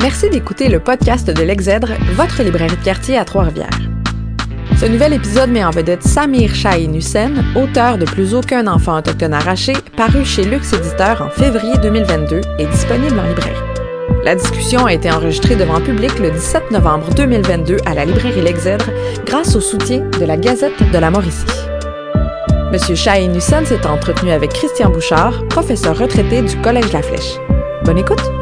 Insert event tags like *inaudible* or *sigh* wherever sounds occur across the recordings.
Merci d'écouter le podcast de l'Exèdre, votre librairie de quartier à Trois-Rivières. Ce nouvel épisode met en vedette Samir Shahin Hussein, auteur de Plus aucun enfant autochtone arraché, paru chez Lux Éditeur en février 2022 et disponible en librairie. La discussion a été enregistrée devant public le 17 novembre 2022 à la librairie L'Exèdre grâce au soutien de la Gazette de la Mauricie. Monsieur Shahin Hussein s'est entretenu avec Christian Bouchard, professeur retraité du Collège La Flèche. Bonne écoute!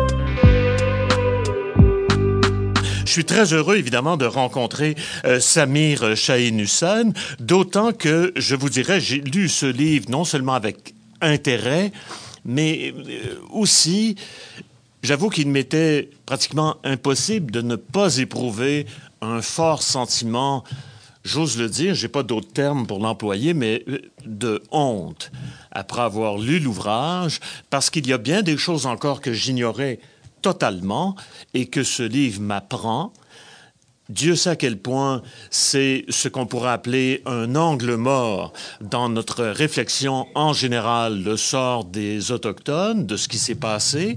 Suis très heureux, évidemment, de rencontrer euh, Samir Shahin Hussein, d'autant que, je vous dirais, j'ai lu ce livre non seulement avec intérêt, mais euh, aussi, j'avoue qu'il m'était pratiquement impossible de ne pas éprouver un fort sentiment, j'ose le dire, j'ai pas d'autres termes pour l'employer, mais euh, de honte après avoir lu l'ouvrage, parce qu'il y a bien des choses encore que j'ignorais totalement et que ce livre m'apprend. Dieu sait à quel point c'est ce qu'on pourrait appeler un angle mort dans notre réflexion en général, le sort des Autochtones, de ce qui s'est passé,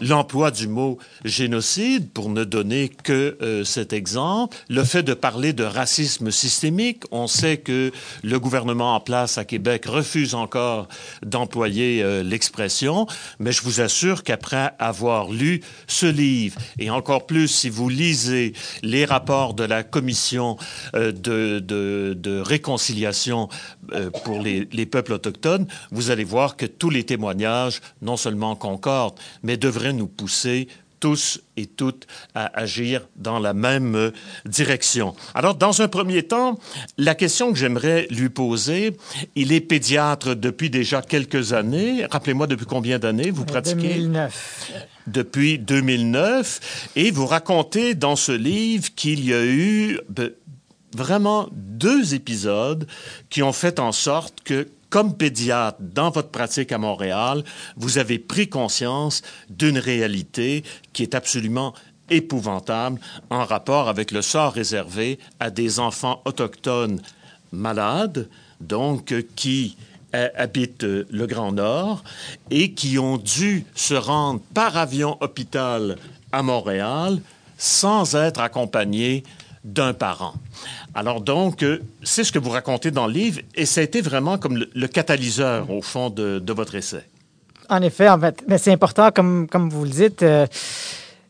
l'emploi du mot génocide, pour ne donner que euh, cet exemple, le fait de parler de racisme systémique. On sait que le gouvernement en place à Québec refuse encore d'employer euh, l'expression, mais je vous assure qu'après avoir lu ce livre, et encore plus si vous lisez les rapports de la commission euh, de, réconciliation euh, pour les, peuples autochtones, vous allez voir que tous les témoignages, non seulement concordent, mais devraient nous pousser tous et toutes à agir dans la même direction. Alors, dans un premier temps, la question que j'aimerais lui poser, il est pédiatre depuis déjà quelques années. Rappelez-moi depuis combien d'années vous pratiquez? 2009. Depuis 2009. Et vous racontez dans ce livre qu'il y a eu ben, vraiment deux épisodes qui ont fait en sorte que comme pédiatre, dans votre pratique à Montréal, vous avez pris conscience d'une réalité qui est absolument épouvantable en rapport avec le sort réservé à des enfants autochtones malades, donc qui euh, habitent le Grand Nord et qui ont dû se rendre par avion hôpital à Montréal sans être accompagnés d'un parent. Alors donc, euh, c'est ce que vous racontez dans le livre, et ça a été vraiment comme le, catalyseur, au fond, de, votre essai. En effet, en fait, mais c'est important, comme, comme vous le dites, euh,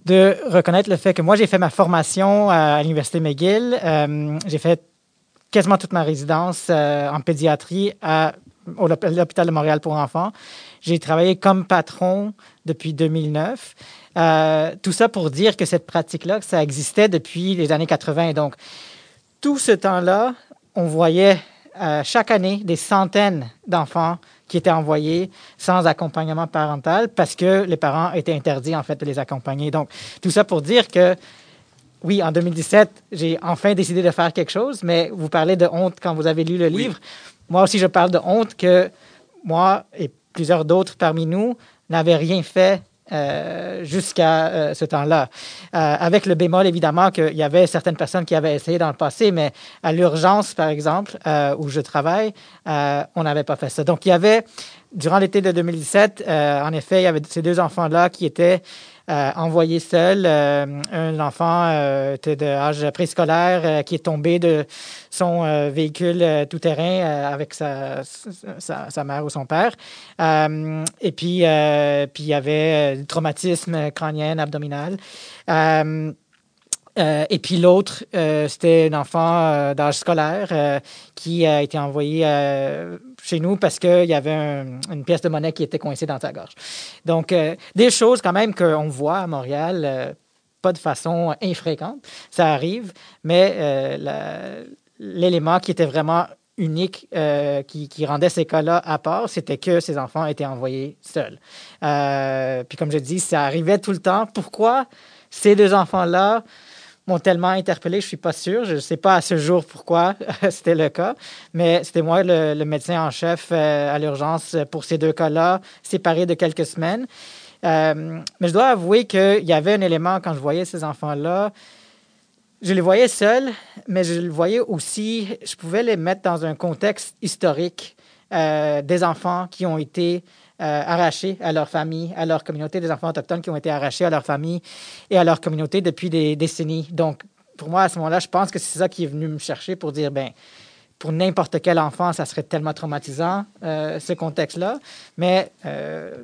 de reconnaître le fait que moi, j'ai fait ma formation à, l'Université McGill. Euh, j'ai fait quasiment toute ma résidence en pédiatrie à, à l'hôpital de Montréal pour enfants. J'ai travaillé comme patron depuis 2009. Tout ça pour dire que cette pratique-là, ça existait depuis les années 80. Donc, tout ce temps-là, on voyait euh, chaque année des centaines d'enfants qui étaient envoyés sans accompagnement parental parce que les parents étaient interdits en fait de les accompagner. Donc tout ça pour dire que oui, en 2017, j'ai enfin décidé de faire quelque chose, mais vous parlez de honte quand vous avez lu le livre. Moi aussi, je parle de honte que moi et plusieurs d'autres parmi nous n'avaient rien fait euh, jusqu'à euh, ce temps-là. Euh, avec le bémol, évidemment, qu'il y avait certaines personnes qui avaient essayé dans le passé, mais à l'urgence, par exemple, où je travaille, on n'avait pas fait ça. Donc, il y avait, durant l'été de 2017, en effet, il y avait ces deux enfants-là qui étaient euh, envoyé seul. Euh, un enfant euh, était de âge préscolaire qui est tombé de son véhicule tout-terrain avec sa, sa, mère ou son père. et puis, puis il y avait du traumatisme crânien abdominal. Euh, et puis l'autre, euh, c'était un enfant euh, d'âge scolaire qui a été envoyé chez nous parce qu'il y avait une pièce de monnaie qui était coincée dans sa gorge. Donc, des choses quand même qu'on voit à Montréal, pas de façon infréquente, ça arrive, mais l'élément qui était vraiment unique qui, qui, rendait ces cas-là à part, c'était que ces enfants étaient envoyés seuls. puis comme je dis, ça arrivait tout le temps. Pourquoi ces deux enfants-là m'ont tellement interpellé, je suis pas sûr. Je ne sais pas à ce jour pourquoi *laughs* c'était le cas, mais c'était moi le, médecin en chef euh, à l'urgence pour ces deux cas-là, séparés de quelques semaines. Euh, mais je dois avouer qu'il y avait un élément quand je voyais ces enfants-là. Je les voyais seuls, mais je les voyais aussi, je pouvais les mettre dans un contexte historique euh, des enfants qui ont été arrachés à leur famille, à leur communauté, des enfants autochtones qui ont été arrachés à leur famille et à leur communauté depuis des décennies. Donc, pour moi, à ce moment-là, je pense que c'est ça qui est venu me chercher pour dire, ben, pour n'importe quel enfant, ça serait tellement traumatisant, ce contexte-là. Mais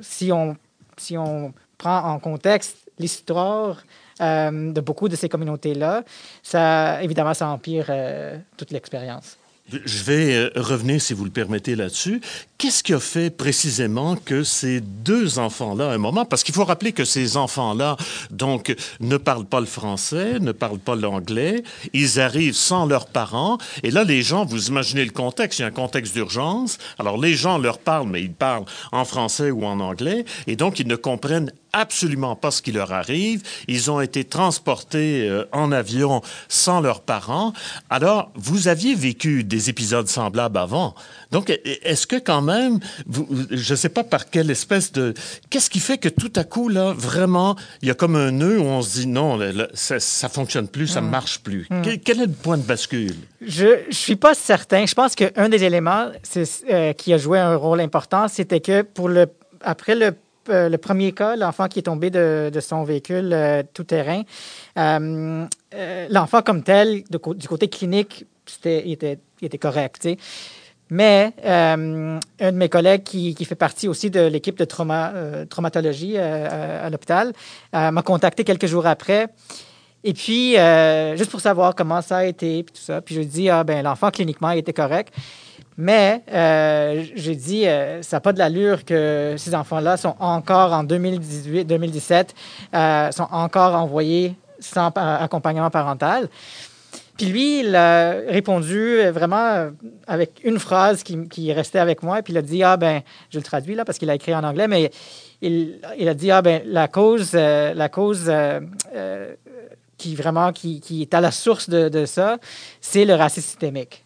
si, on, si on prend en contexte l'histoire euh, de beaucoup de ces communautés-là, ça, évidemment, ça empire euh, toute l'expérience. Je vais euh, revenir, si vous le permettez, là-dessus. Qu'est-ce qui a fait précisément que ces deux enfants-là, à un moment, parce qu'il faut rappeler que ces enfants-là, donc, ne parlent pas le français, ne parlent pas l'anglais, ils arrivent sans leurs parents, et là, les gens, vous imaginez le contexte, il y a un contexte d'urgence, alors les gens leur parlent, mais ils parlent en français ou en anglais, et donc ils ne comprennent absolument pas ce qui leur arrive. Ils ont été transportés euh, en avion sans leurs parents. Alors, vous aviez vécu des épisodes semblables avant. Donc, e, est-ce que quand même, vous, je ne sais pas par quelle espèce de... Qu'est-ce qui fait que tout à coup, là, vraiment, il y a comme un nœud où on se dit non, ça, ne fonctionne plus, ça ne hmm. marche plus. Hmm. Quel, est le point de bascule? Je ne suis pas certain. Je pense qu'un des éléments euh, qui a joué un rôle important, c'était que pour le, après le euh, le premier cas, l'enfant qui est tombé de, son véhicule euh, tout-terrain, euh, l'enfant comme tel, du côté clinique, il, était, était correct. Mais un de mes collègues qui, fait partie aussi de l'équipe de traumatologie à, l'hôpital m'a contacté quelques jours après. Et puis, juste pour savoir comment ça a été, puis tout ça. Puis je lui ai dit, ah, ben, l'enfant cliniquement il était correct. Mais euh, j'ai dit, euh, ça n'a pas de l'allure que ces enfants-là sont encore en 2018-2017, euh, sont encore envoyés sans accompagnement parental. Puis lui, il a répondu vraiment avec une phrase qui, qui restait avec moi. Puis il a dit, ah ben, je le traduis là parce qu'il a écrit en anglais, mais il, il a dit, ah ben, la cause, la cause qui vraiment qui, qui, est à la source de, de ça, c'est le racisme systémique.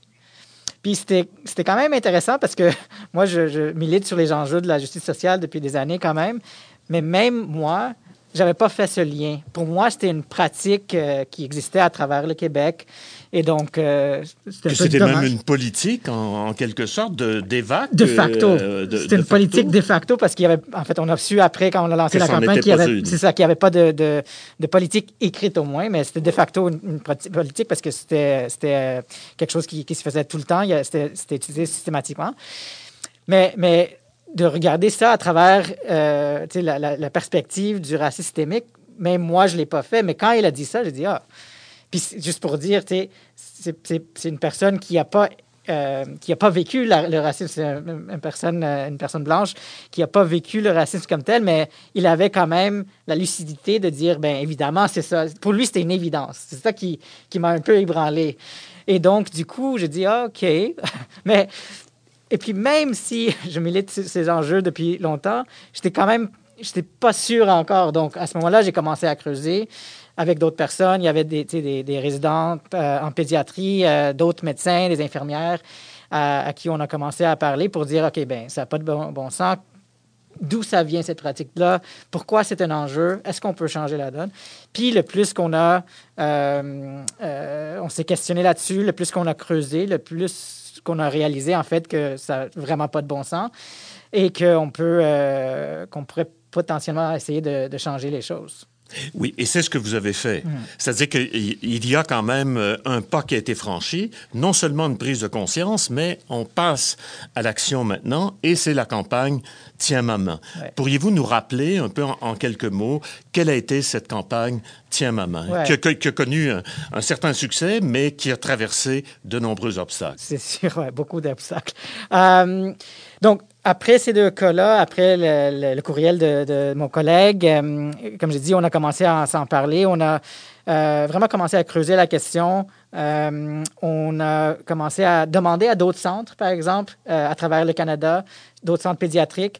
Puis c'était quand même intéressant parce que *laughs* moi, je, milite sur les enjeux de la justice sociale depuis des années quand même. Mais même moi, j'avais pas fait ce lien. Pour moi, c'était une pratique euh, qui existait à travers le Québec. Et donc, euh, c'était même une politique, en, quelque sorte, de, d'évac. De facto. Euh, c'était une politique de facto parce qu'il y avait, en fait, on a su après, quand on a lancé la campagne, qu'il y avait, c'est ça, qu'il n'y avait pas de, de, politique écrite au moins, mais c'était de facto une, politique parce que c'était, c'était euh, quelque chose qui, qui, se faisait tout le temps, c'était, c'était utilisé systématiquement. Mais, mais de regarder ça à travers la, la, perspective du racisme systémique, même moi, je ne l'ai pas fait, mais quand il a dit ça, j'ai dit, ah, puis juste pour dire, c'est une personne qui n'a pas euh, qui n'a pas vécu le racisme, c'est une, personne, euh, une personne blanche qui n'a pas vécu le racisme comme tel, mais il avait quand même la lucidité de dire, ben évidemment, c'est ça. Pour lui, c'était une évidence. C'est ça qui, qui m'a un peu ébranlé. Et donc, du coup, j'ai dit, ah, OK. *laughs* mais, et puis, même si *laughs* je milite ces enjeux depuis longtemps, j'étais quand même, j'étais pas sûr encore. Donc, à ce moment-là, j'ai commencé à creuser avec d'autres personnes. Il y avait des, des, résidents euh, en pédiatrie, euh, d'autres médecins, des infirmières à, qui on a commencé à parler pour dire, OK, ben ça n'a pas de bon, bon sens. D'où ça vient cette pratique-là? Pourquoi c'est un enjeu? Est-ce qu'on peut changer la donne? Puis le plus qu'on a, euh, on s'est questionné là-dessus, le plus qu'on a creusé, le plus qu'on a réalisé en fait que ça n'a vraiment pas de bon sens et qu'on peut, qu'on pourrait potentiellement essayer de, de changer les choses. Oui, et c'est ce que vous avez fait. Mm. C'est-à-dire qu'il y a quand même euh, un pas qui a été franchi, non seulement une prise de conscience, mais on passe à l'action maintenant, et c'est la campagne Tiens maman. Pourriez-vous nous rappeler un peu en, quelques mots quelle a été cette campagne Tiens maman, qui, a, connu un, certain succès, mais qui a traversé de nombreux obstacles? C'est sûr, beaucoup d'obstacles. Euh, donc, après ces deux cas-là, après le, courriel de, mon collègue, euh, comme j'ai dit, on a commencé à s'en parler. On a euh, vraiment commencé à creuser la question. Euh, on a commencé à demander à d'autres centres, par exemple, à travers le Canada, d'autres centres pédiatriques.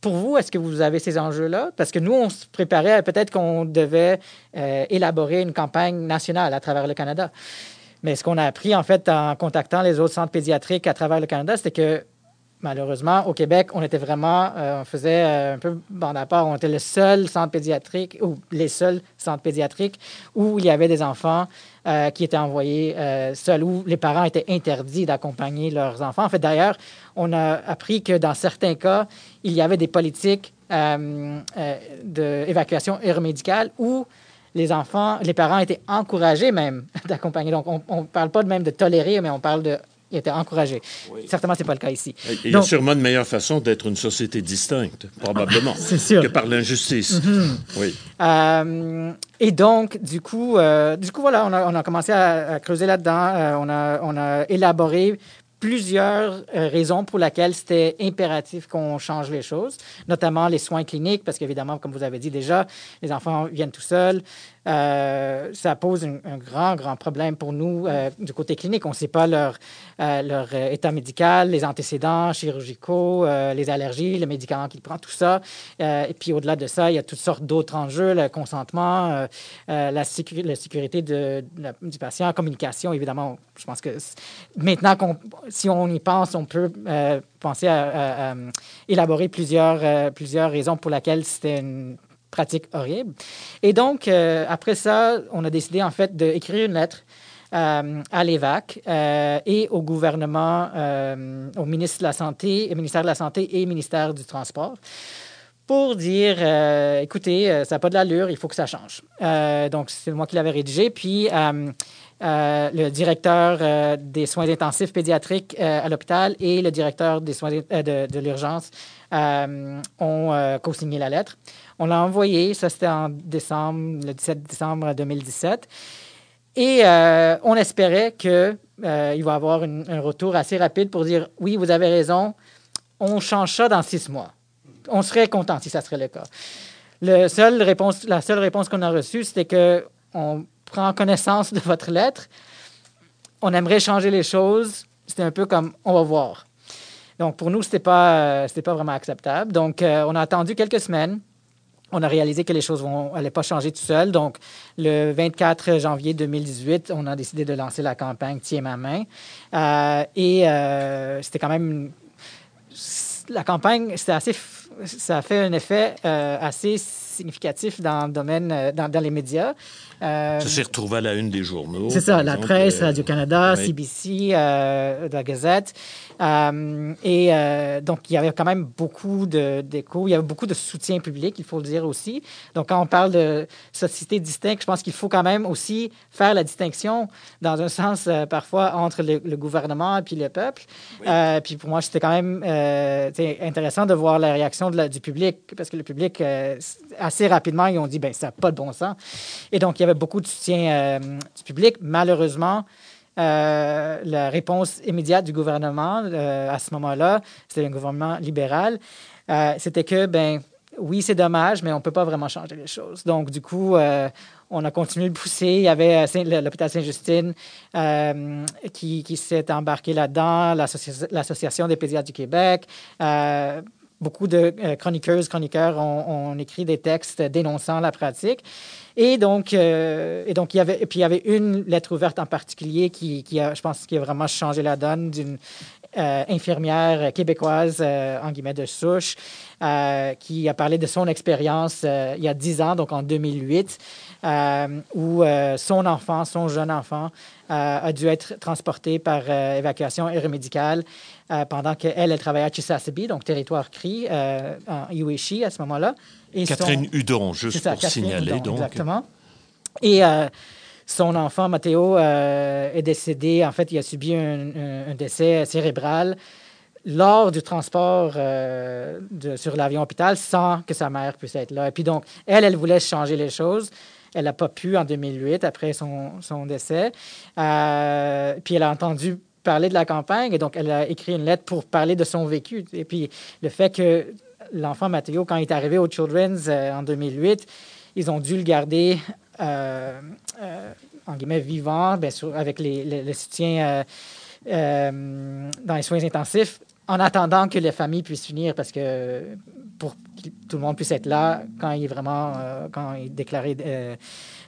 Pour vous, est-ce que vous avez ces enjeux-là? Parce que nous, on se préparait, peut-être qu'on devait élaborer une campagne nationale à travers le Canada. Mais ce qu'on a appris, en fait, en contactant les autres centres pédiatriques à travers le Canada, c'était que malheureusement, au Québec, on était vraiment, on faisait un peu bande à part. On était le seul centre pédiatrique, ou les seuls centres pédiatriques où il y avait des enfants qui étaient envoyés seuls, où les parents étaient interdits d'accompagner leurs enfants. En fait, d'ailleurs, on a appris que dans certains cas, il y avait des politiques d'évacuation aéromédicale où les enfants, les parents étaient encouragés même *laughs* d'accompagner. Donc, on ne parle pas de même de tolérer, mais on parle de ils étaient encouragés. Certainement, ce n'est pas le cas ici. Il y a sûrement une meilleure façon d'être une société distincte, probablement, *laughs* sûr. que par l'injustice. Mm-hmm. Oui. Euh, et donc, du coup, euh, du coup voilà, on a, on a commencé à, creuser là-dedans. Euh, on, a, on a élaboré plusieurs euh, raisons pour lesquelles c'était impératif qu'on change les choses, notamment les soins cliniques, parce qu'évidemment, comme vous avez dit déjà, les enfants viennent tout seuls. Euh, ça pose un, grand, grand problème pour nous euh, du côté clinique. On ne sait pas leur, leur état médical, les antécédents chirurgicaux, les allergies, les médicaments qu'ils prennent, tout ça. et puis au-delà de ça, il y a toutes sortes d'autres enjeux, le consentement, la, sécurité du patient, la communication, évidemment. Je pense que maintenant si on y pense, on peut euh, penser à, élaborer plusieurs, euh, plusieurs raisons pour lesquelles c'était une pratique horrible. Et donc, euh, après ça, on a décidé en fait d'écrire une lettre à l'EVAC et au gouvernement, au ministre de la Santé, au ministère de la Santé et ministère du Transport pour dire, écoutez, ça n'a pas de l'allure, il faut que ça change. donc, c'est moi qui l'avais rédigé. Puis, euh, le directeur euh, des soins intensifs pédiatriques euh, à l'hôpital et le directeur des soins de, l'urgence ont co-signé la lettre. On l'a envoyé, ça c'était en décembre, le 17 décembre 2017. Et on espérait qu'il va y avoir un retour assez rapide pour dire oui, vous avez raison, on change ça dans six mois. On serait content si ça serait le cas. Le seul réponse, la seule réponse qu'on a reçue, c'était que on prend connaissance de votre lettre. On aimerait changer les choses. C'était un peu comme on va voir. Donc, pour nous, ce n'était pas, euh, pas vraiment acceptable. Donc, euh, on a attendu quelques semaines. On a réalisé que les choses n'allaient pas changer tout seul. Donc, le 24 janvier 2018, on a décidé de lancer la campagne Tiens ma main. Euh, et c'était quand même. La campagne, c'était assez. Ça fait un effet assez significatif dans le domaine, dans, dans les médias. Euh, ça s'est retrouvé à la une des journaux. C'est ça, la presse, euh, Radio-Canada, CBC, euh, la Gazette. et donc, il y avait quand même beaucoup d'échos. Il y avait beaucoup de soutien public, il faut le dire aussi. Donc, quand on parle de société distincte, je pense qu'il faut quand même aussi faire la distinction, dans un sens, parfois, entre le, gouvernement et puis le peuple. puis pour moi, c'était quand même intéressant de voir la réaction de du public, parce que le public, assez rapidement, ils ont dit, ben ça n'a pas de bon sens. Et donc, il y avait beaucoup de soutien euh, du public. Malheureusement, euh, la réponse immédiate du gouvernement euh, à ce moment-là, c'était un gouvernement libéral, c'était que, ben oui, c'est dommage, mais on ne peut pas vraiment changer les choses. Donc, du coup, on a continué de pousser. Il y avait l'hôpital Sainte-Justine qui, qui s'est embarqué là-dedans, l'Association des pédiatres du Québec beaucoup de euh, chroniqueuses, chroniqueurs ont, écrit des textes dénonçant la pratique. Et donc, euh, et donc il y avait, puis il y avait une lettre ouverte en particulier qui, qui a, je pense, qui a vraiment changé la donne d'une euh, infirmière québécoise, en guillemets, de souche, qui a parlé de son expérience il y a dix ans, donc en 2008, où son enfant, son jeune enfant, a dû être transporté par évacuation aéromédicale euh, pendant qu'elle, elle travaillait à Chisasibi, donc territoire CRI, euh, en Iwishi à ce moment-là. Et Catherine Hudon, juste pour signaler. donc. Exactement. Et euh, son enfant, Mathéo, est décédé. En fait, il a subi un, décès cérébral lors du transport de, sur l'avion hôpital sans que sa mère puisse être là. Et puis donc, elle, elle voulait changer les choses. Elle n'a pas pu en 2008, après son, décès. puis elle a entendu parler de la campagne et donc elle a écrit une lettre pour parler de son vécu. Et puis le fait que l'enfant Mathéo, quand il est arrivé au Children's euh, en 2008, ils ont dû le garder euh, euh, en guillemets vivant, bien sûr, avec le soutien dans les soins intensifs, en attendant que les familles puissent finir parce que pour que tout le monde puisse être là quand il est vraiment quand il déclaré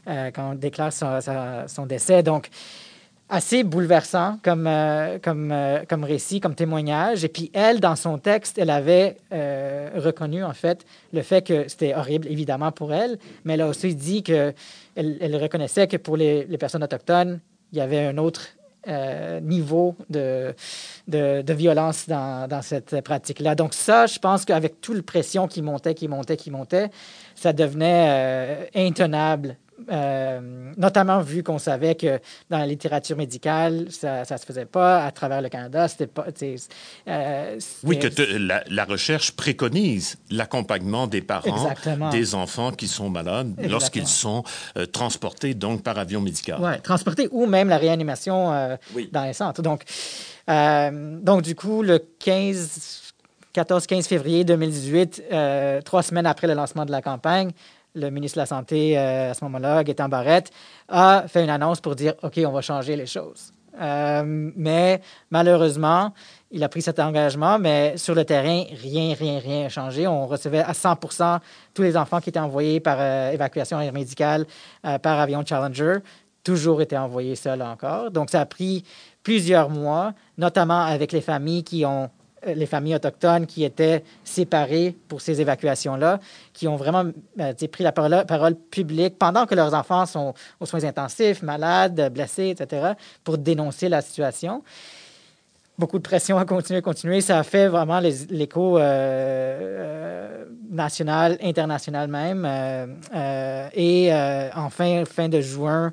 quand on déclare son, décès. Donc assez bouleversant comme, euh, euh, récit, comme témoignage. Et puis elle, dans son texte, elle avait euh, reconnu en fait le fait que c'était horrible, évidemment, pour elle, mais elle a aussi dit qu'elle elle reconnaissait que pour les, personnes autochtones, il y avait un autre niveau de, de, violence dans, dans cette pratique-là. Donc ça, je pense qu'avec toute la pression qui montait, qui montait, qui montait, ça devenait intenable euh, notamment vu qu'on savait que dans la littérature médicale, ça ne se faisait pas à travers le Canada. C'était pas. Euh, oui, que la, recherche préconise l'accompagnement des parents des enfants qui sont malades lorsqu'ils sont euh, transportés donc par avion médical. Oui, transportés ou même la réanimation dans les centres. Donc, donc, du coup, le 15. 14-15 février 2018, trois semaines après le lancement de la campagne, le ministre de la Santé, euh, à ce moment-là, Gaétan Barrette, a fait une annonce pour dire OK, on va changer les choses. Euh, mais malheureusement, il a pris cet engagement, mais sur le terrain, rien, rien, rien n'a changé. On recevait à 100% tous les enfants qui étaient envoyés par euh, évacuation médicale par avion Challenger, toujours étaient envoyés seuls encore. Donc, ça a pris plusieurs mois, notamment avec les familles qui ont les familles autochtones qui étaient séparées pour ces évacuations-là, qui ont vraiment euh, pris la parole, publique pendant que leurs enfants sont aux soins intensifs, malades, blessés, etc., pour dénoncer la situation. Beaucoup de pression à continuer, continuer. Ça a fait vraiment l'écho euh, national, international même. et enfin, fin de juin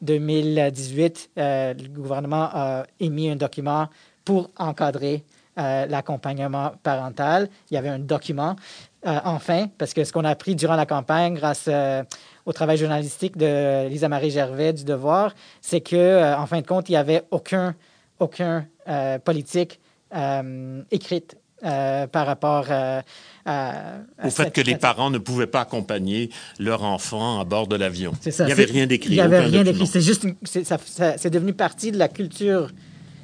2018, le gouvernement a émis un document pour encadrer euh, l'accompagnement parental. Il y avait un document, euh, enfin, parce que ce qu'on a appris durant la campagne, grâce euh, au travail journalistique de Lisa Marie Gervais du Devoir, c'est que, en fin de compte, il n'y avait aucun, aucun politique écrite par rapport à, au fait que les parents ne pouvaient pas accompagner leur enfant à bord de l'avion. Il n'y avait rien d'écrit. Il n'y avait rien d'écrit. C'est juste, c'est devenu partie de la culture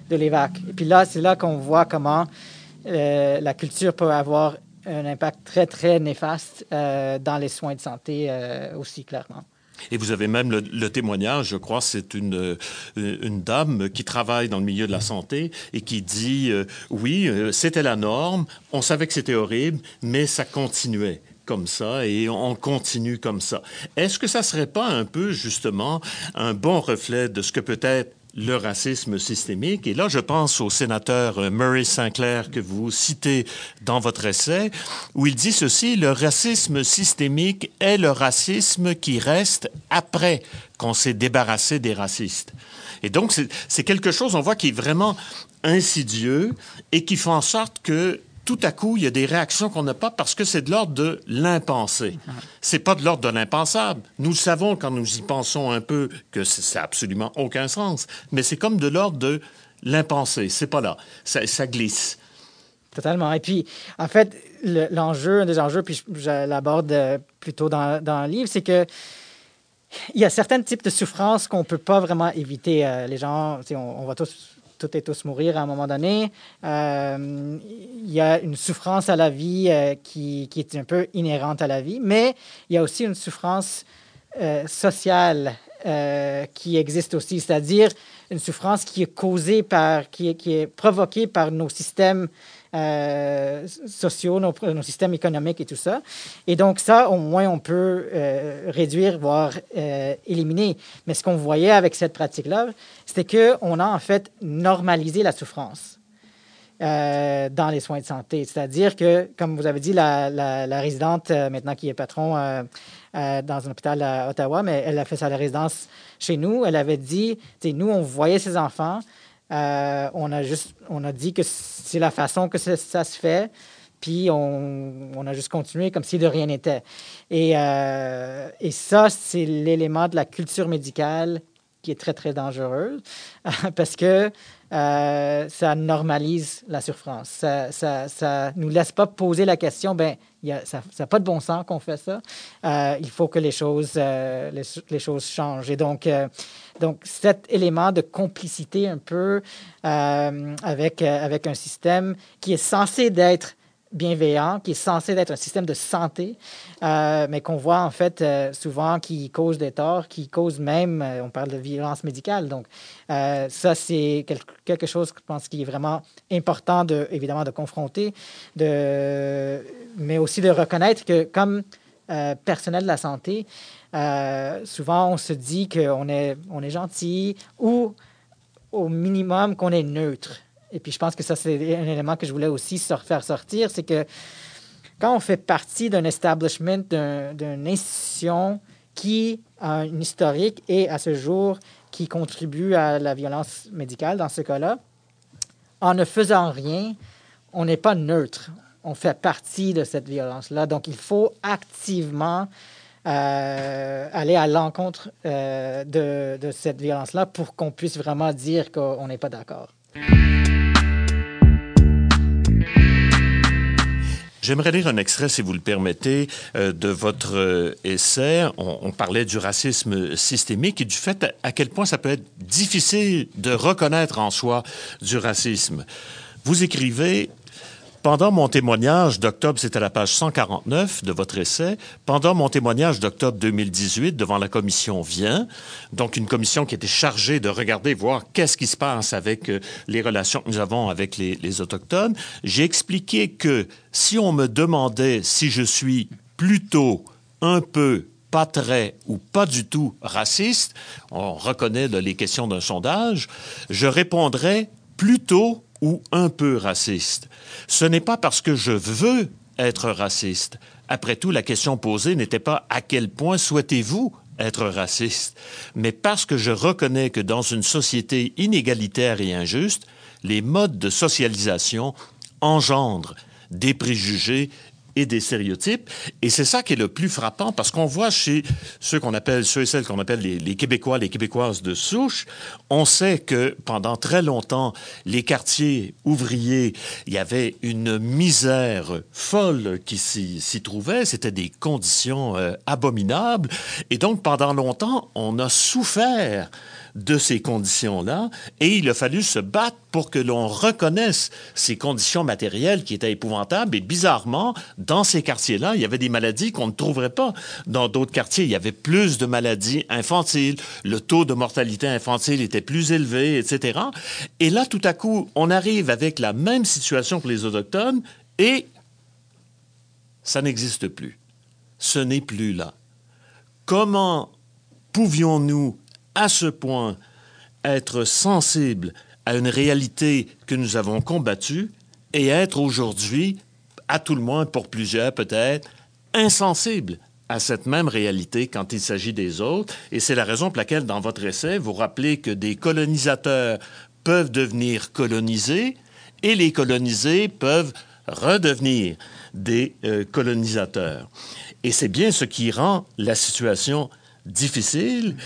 de l'évac. Et puis là, c'est là qu'on voit comment euh, la culture peut avoir un impact très, très néfaste euh, dans les soins de santé euh, aussi clairement. Et vous avez même le, témoignage, je crois, c'est une, une dame qui travaille dans le milieu de la santé et qui dit, oui, c'était la norme, on savait que c'était horrible, mais ça continuait comme ça et on continue comme ça. Est-ce que ça serait pas un peu justement un bon reflet de ce que peut-être le racisme systémique. Et là, je pense au sénateur euh, Murray Sinclair que vous citez dans votre essai, où il dit ceci, le racisme systémique est le racisme qui reste après qu'on s'est débarrassé des racistes. Et donc, c'est quelque chose, on voit, qui est vraiment insidieux et qui fait en sorte que tout à coup, il y a des réactions qu'on n'a pas parce que c'est de l'ordre de l'impensé. C'est pas de l'ordre de l'impensable. Nous savons quand nous y pensons un peu que ça n'a absolument aucun sens, mais c'est comme de l'ordre de l'impensé. C'est pas là. Ça, glisse. Totalement. Et puis, en fait, l'enjeu, un des enjeux, puis je, l'aborde euh, plutôt dans, dans le livre, c'est que il y a certains types de souffrances qu'on ne peut pas vraiment éviter. Euh, les gens, on, on va tous tout et tous mourir à un moment donné. Euh, il y a une souffrance à la vie euh, qui, qui, est un peu inhérente à la vie, mais il y a aussi une souffrance euh, sociale qui existe aussi, c'est-à-dire une souffrance qui est causée par, qui qui est provoquée par nos systèmes euh, sociaux, nos, systèmes économiques et tout ça. Et donc ça, au moins, on peut euh, réduire, voire euh, éliminer. Mais ce qu'on voyait avec cette pratique-là, c'était qu'on a en fait normalisé la souffrance. dans les soins de santé. C'est-à-dire que, comme vous avez dit, la, résidente, maintenant qui est patron dans un hôpital à Ottawa, mais elle a fait sa résidence chez nous, elle avait dit, nous, on voyait ses enfants, euh, on, a juste, on a dit que c'est la façon que ça, se fait, puis on, on, a juste continué comme si de rien n'était. Et, euh, et ça, c'est l'élément de la culture médicale qui est très, très dangereuse *laughs* parce que euh, ça normalise la souffrance. Ça ne ça, nous laisse pas poser la question, ben, y a, ça n'a pas de bon sens qu'on fait ça. Euh, il faut que les choses, euh, les, choses changent. Et donc, donc, cet élément de complicité un peu avec, avec un système qui est censé d'être bienveillant, qui est censé être un système de santé, euh, mais qu'on voit en fait euh, souvent qui cause des torts, qui cause même, euh, on parle de violence médicale. Donc, ça, c'est quelque chose, je pense, qui est vraiment important, de, évidemment, de confronter, de, mais aussi de reconnaître que comme personnel de la santé, souvent on se dit qu'on est, on est gentil ou au minimum qu'on est neutre. Et puis je pense que ça, c'est un élément que je voulais aussi faire sortir, c'est que quand on fait partie d'un establishment, d'une institution qui a une historique et à ce jour qui contribue à la violence médicale dans ce cas-là, en ne faisant rien, on n'est pas neutre. On fait partie de cette violence-là. Donc, il faut activement euh, aller à l'encontre euh, de, de cette violence-là pour qu'on puisse vraiment dire qu'on n'est pas d'accord. J'aimerais lire un extrait, si vous le permettez, euh, de votre euh, essai. On, parlait du racisme systémique et du fait à quel point ça peut être difficile de reconnaître en soi du racisme. Vous écrivez pendant mon témoignage d'octobre, c'était la page 149 de votre essai, pendant mon témoignage d'octobre 2018 devant la commission Vient, donc une commission qui était chargée de regarder, voir qu'est-ce qui se passe avec euh, les relations que nous avons avec les, les Autochtones, j'ai expliqué que si on me demandait si je suis plutôt un peu pas très ou pas du tout raciste, on reconnaît les questions d'un sondage, je répondrais plutôt ou un peu raciste. Ce n'est pas parce que je veux être raciste. Après tout, la question posée n'était pas à quel point souhaitez-vous être raciste, mais parce que je reconnais que dans une société inégalitaire et injuste, les modes de socialisation engendrent des préjugés et des stéréotypes. Et c'est ça qui est le plus frappant parce qu'on voit chez ceux qu'on appelle, ceux et celles qu'on appelle les, Québécois, les Québécoises de souche, on sait que pendant très longtemps, les quartiers ouvriers, il y avait une misère folle qui s'y trouvait. C'était des conditions euh, abominables. Et donc, pendant longtemps, on a souffert de ces conditions-là, et il a fallu se battre pour que l'on reconnaisse ces conditions matérielles qui étaient épouvantables. Et bizarrement, dans ces quartiers-là, il y avait des maladies qu'on ne trouverait pas dans d'autres quartiers. Il y avait plus de maladies infantiles, le taux de mortalité infantile était plus élevé, etc. Et là, tout à coup, on arrive avec la même situation que les Autochtones, et ça n'existe plus. Ce n'est plus là. Comment pouvions-nous à ce point être sensible à une réalité que nous avons combattue et être aujourd'hui, à tout le moins pour plusieurs peut-être, insensible à cette même réalité quand il s'agit des autres. Et c'est la raison pour laquelle, dans votre essai, vous rappelez que des colonisateurs peuvent devenir colonisés et les colonisés peuvent redevenir des euh, colonisateurs. Et c'est bien ce qui rend la situation difficile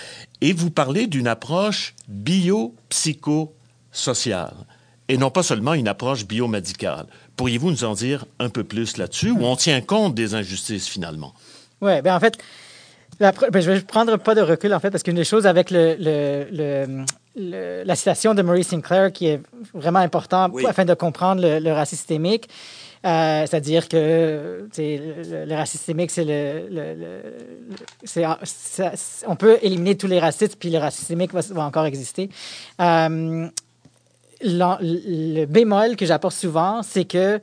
et vous parlez d'une approche biopsychosociale et non pas seulement une approche biomédicale. Pourriez-vous nous en dire un peu plus là-dessus, où on tient compte des injustices finalement? Oui, bien en fait, ben, je vais prendre pas de recul en fait, parce qu'une des choses avec le, le, la citation de Maurice Sinclair qui est vraiment importante afin de comprendre le, racisme systémique, euh, c'est-à-dire que le, le, racisme systémique, c'est le, on peut éliminer tous les racistes, puis le racisme systémique va, encore exister. Euh, le bémol que j'apporte souvent, c'est que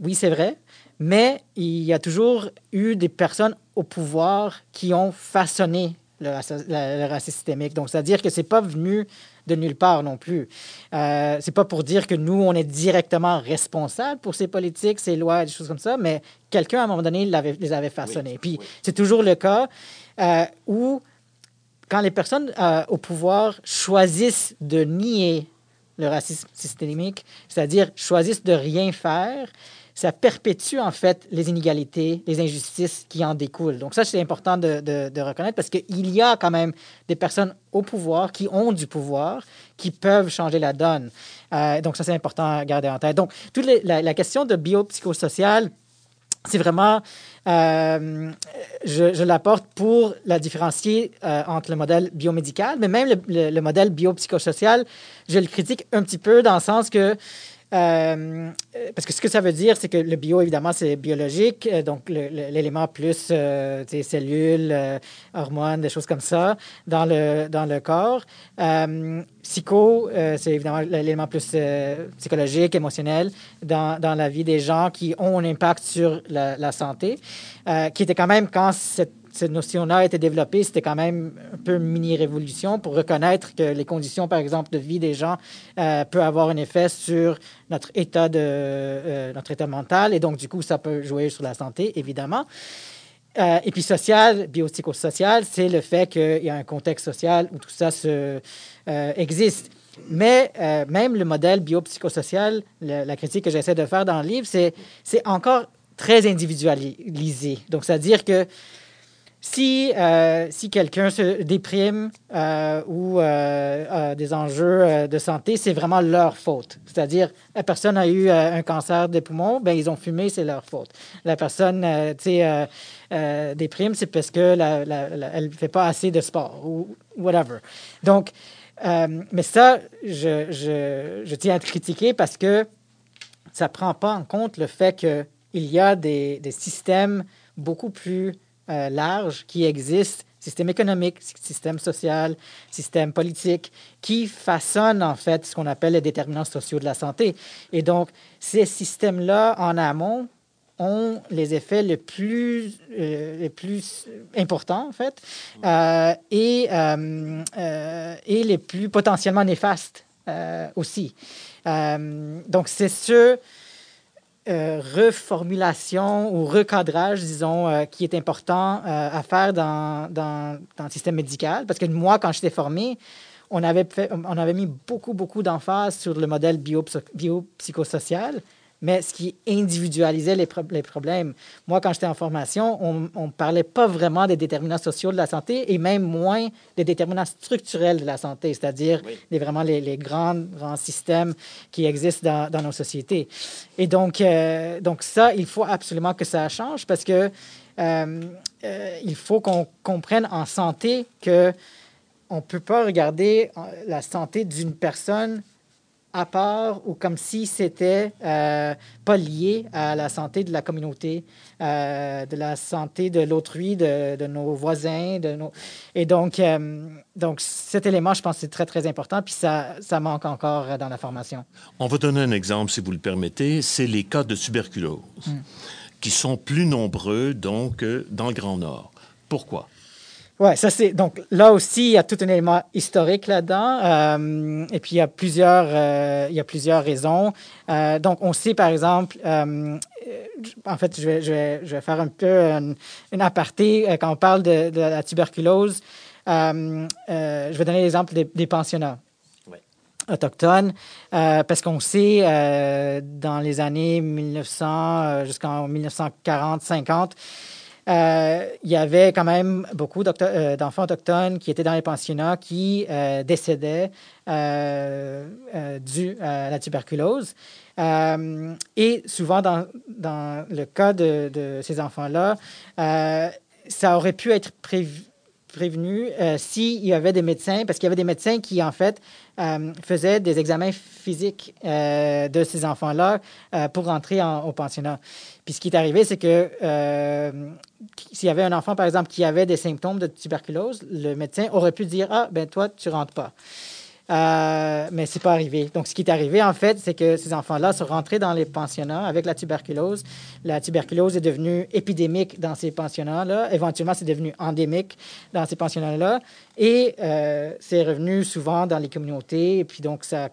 oui, c'est vrai, mais il y a toujours eu des personnes au pouvoir qui ont façonné le, racisme systémique. Donc, c'est-à-dire que c'est pas venu de nulle part non plus. Euh, c'est pas pour dire que nous, on est directement responsable pour ces politiques, ces lois, des choses comme ça, mais quelqu'un, à un moment donné, les avait façonnés. Puis, c'est toujours le cas euh, où, quand les personnes euh, au pouvoir choisissent de nier le racisme systémique, c'est-à-dire choisissent de rien faire, ça perpétue en fait les inégalités, les injustices qui en découlent. Donc ça, c'est important de, de, reconnaître parce qu'il y a quand même des personnes au pouvoir qui ont du pouvoir, qui peuvent changer la donne. Euh, donc ça, c'est important à garder en tête. Donc toute la, question de biopsychosocial, c'est vraiment, euh, je, je l'apporte pour la différencier euh, entre le modèle biomédical, mais même le, le, le modèle biopsychosocial, je le critique un petit peu dans le sens que Euh, parce que ce que ça veut dire, c'est que le bio, évidemment, c'est biologique, euh, donc l'élément plus euh, cellules, euh, hormones, des choses comme ça dans le, dans le corps. psycho, c'est évidemment l'élément plus psychologique, émotionnel dans, dans, la vie des gens qui ont un impact sur la, la santé, qui était quand même quand cette cette notion-là a été développée, c'était quand même un peu une mini-révolution pour reconnaître que les conditions, par exemple, de vie des gens euh, peuvent avoir un effet sur notre état, de, euh, notre état mental. Et donc, du coup, ça peut jouer sur la santé, évidemment. Euh, et puis social, biopsychosocial, c'est le fait qu'il y a un contexte social où tout ça euh, existe. Mais même le modèle biopsychosocial, la critique que j'essaie de faire dans le livre, c'est encore très individualisé. Donc, c'est-à-dire que si, euh, si quelqu'un se déprime euh, ou euh, a des enjeux de santé, c'est vraiment leur faute. C'est-à-dire, la personne a eu un cancer des poumons, ben ils ont fumé, c'est leur faute. La personne, déprime, c'est parce que la, elle ne fait pas assez de sport ou whatever. Donc, mais ça, je, je, je, tiens à te critiquer parce que ça ne prend pas en compte le fait qu'il y a des, des systèmes beaucoup plus euh, large qui existe, système économique, système social, système politique, qui façonne en fait ce qu'on appelle les déterminants sociaux de la santé. Et donc, ces systèmes-là, en amont, ont les effets les plus, euh, importants, en fait, euh, et, et les plus potentiellement néfastes aussi. donc, c'est ce euh, reformulation ou recadrage, disons, euh, qui est important euh, à faire dans, dans, dans, le système médical. Parce que moi, quand j'étais formé, on avait, on avait mis beaucoup, beaucoup d'emphase sur le modèle biopsychosocial mais ce qui individualisait les, les problèmes. Moi, quand j'étais en formation, on ne parlait pas vraiment des déterminants sociaux de la santé et même moins des déterminants structurels de la santé, c'est-à-dire les, vraiment les, les, grands, grands systèmes qui existent dans, dans nos sociétés. Et donc, euh, donc ça, il faut absolument que ça change parce que euh, euh, il faut qu'on comprenne en santé que on ne peut pas regarder la santé d'une personne à part ou comme si c'était euh, pas lié à la santé de la communauté, euh, de la santé de l'autrui, de, de, nos voisins. De nos... Et donc, euh, donc, cet élément, je pense, c'est très, très important, puis ça, ça manque encore dans la formation. On va donner un exemple, si vous le permettez, c'est les cas de tuberculose, mm. qui sont plus nombreux, donc, dans le Grand Nord. Pourquoi? Oui, ça c'est. Donc là aussi, il y a tout un élément historique là-dedans. Euh, et puis il y a plusieurs, euh, il y a plusieurs raisons. Euh, donc on sait par exemple, en fait, je vais, je, vais, je vais, faire un peu une, aparté quand on parle de, de la tuberculose. je vais donner l'exemple des, des, pensionnats autochtones, parce qu'on sait dans les années 1900 jusqu'en 1940-50 euh, il y avait quand même beaucoup euh, d'enfants autochtones qui étaient dans les pensionnats qui euh, décédaient dû à la tuberculose. et souvent, dans, dans, le cas de ces enfants-là, ça aurait pu être prévu prévenu euh, s'il y avait des médecins, parce qu'il y avait des médecins qui, en fait, euh, faisaient des examens physiques euh, de ces enfants-là pour rentrer au pensionnat. Puis ce qui est arrivé, c'est que s'il y avait un enfant, par exemple, qui avait des symptômes de tuberculose, le médecin aurait pu dire Ah, ben toi, tu rentres pas. Euh, mais c'est pas arrivé. Donc, ce qui est arrivé, en fait, c'est que ces enfants-là sont rentrés dans les pensionnats avec la tuberculose. La tuberculose est devenue épidémique dans ces pensionnats-là. Éventuellement, c'est devenu endémique dans ces pensionnats-là. Et euh, c'est revenu souvent dans les communautés. Et puis, donc, ça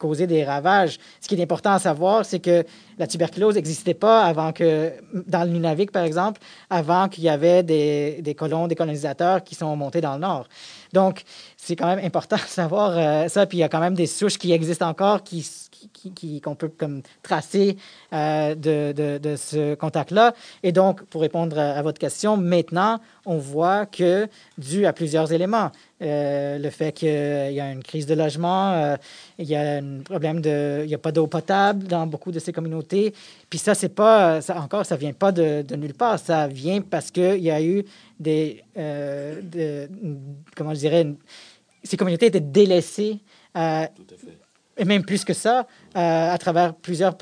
causer des ravages. Ce qui est important à savoir, c'est que la tuberculose n'existait pas avant que, dans le Nunavik, par exemple, avant qu'il y avait des, des, colons, des colonisateurs qui sont montés dans le nord. Donc, c'est quand même important de savoir euh, ça. Puis il y a quand même des souches qui existent encore, qui, qu'on peut comme tracer euh, de, ce contact-là. Et donc, pour répondre à, votre question, maintenant, on voit que, dû à plusieurs éléments, euh, le fait qu'il y a une crise de logement, euh, il y a un problème de, il n'y a pas d'eau potable dans beaucoup de ces communautés. Puis ça, c'est pas, ça, encore, ça vient pas de, nulle part. Ça vient parce qu'il y a eu des, de, comment je dirais, ces communautés étaient délaissées. Et même plus que ça, à travers plusieurs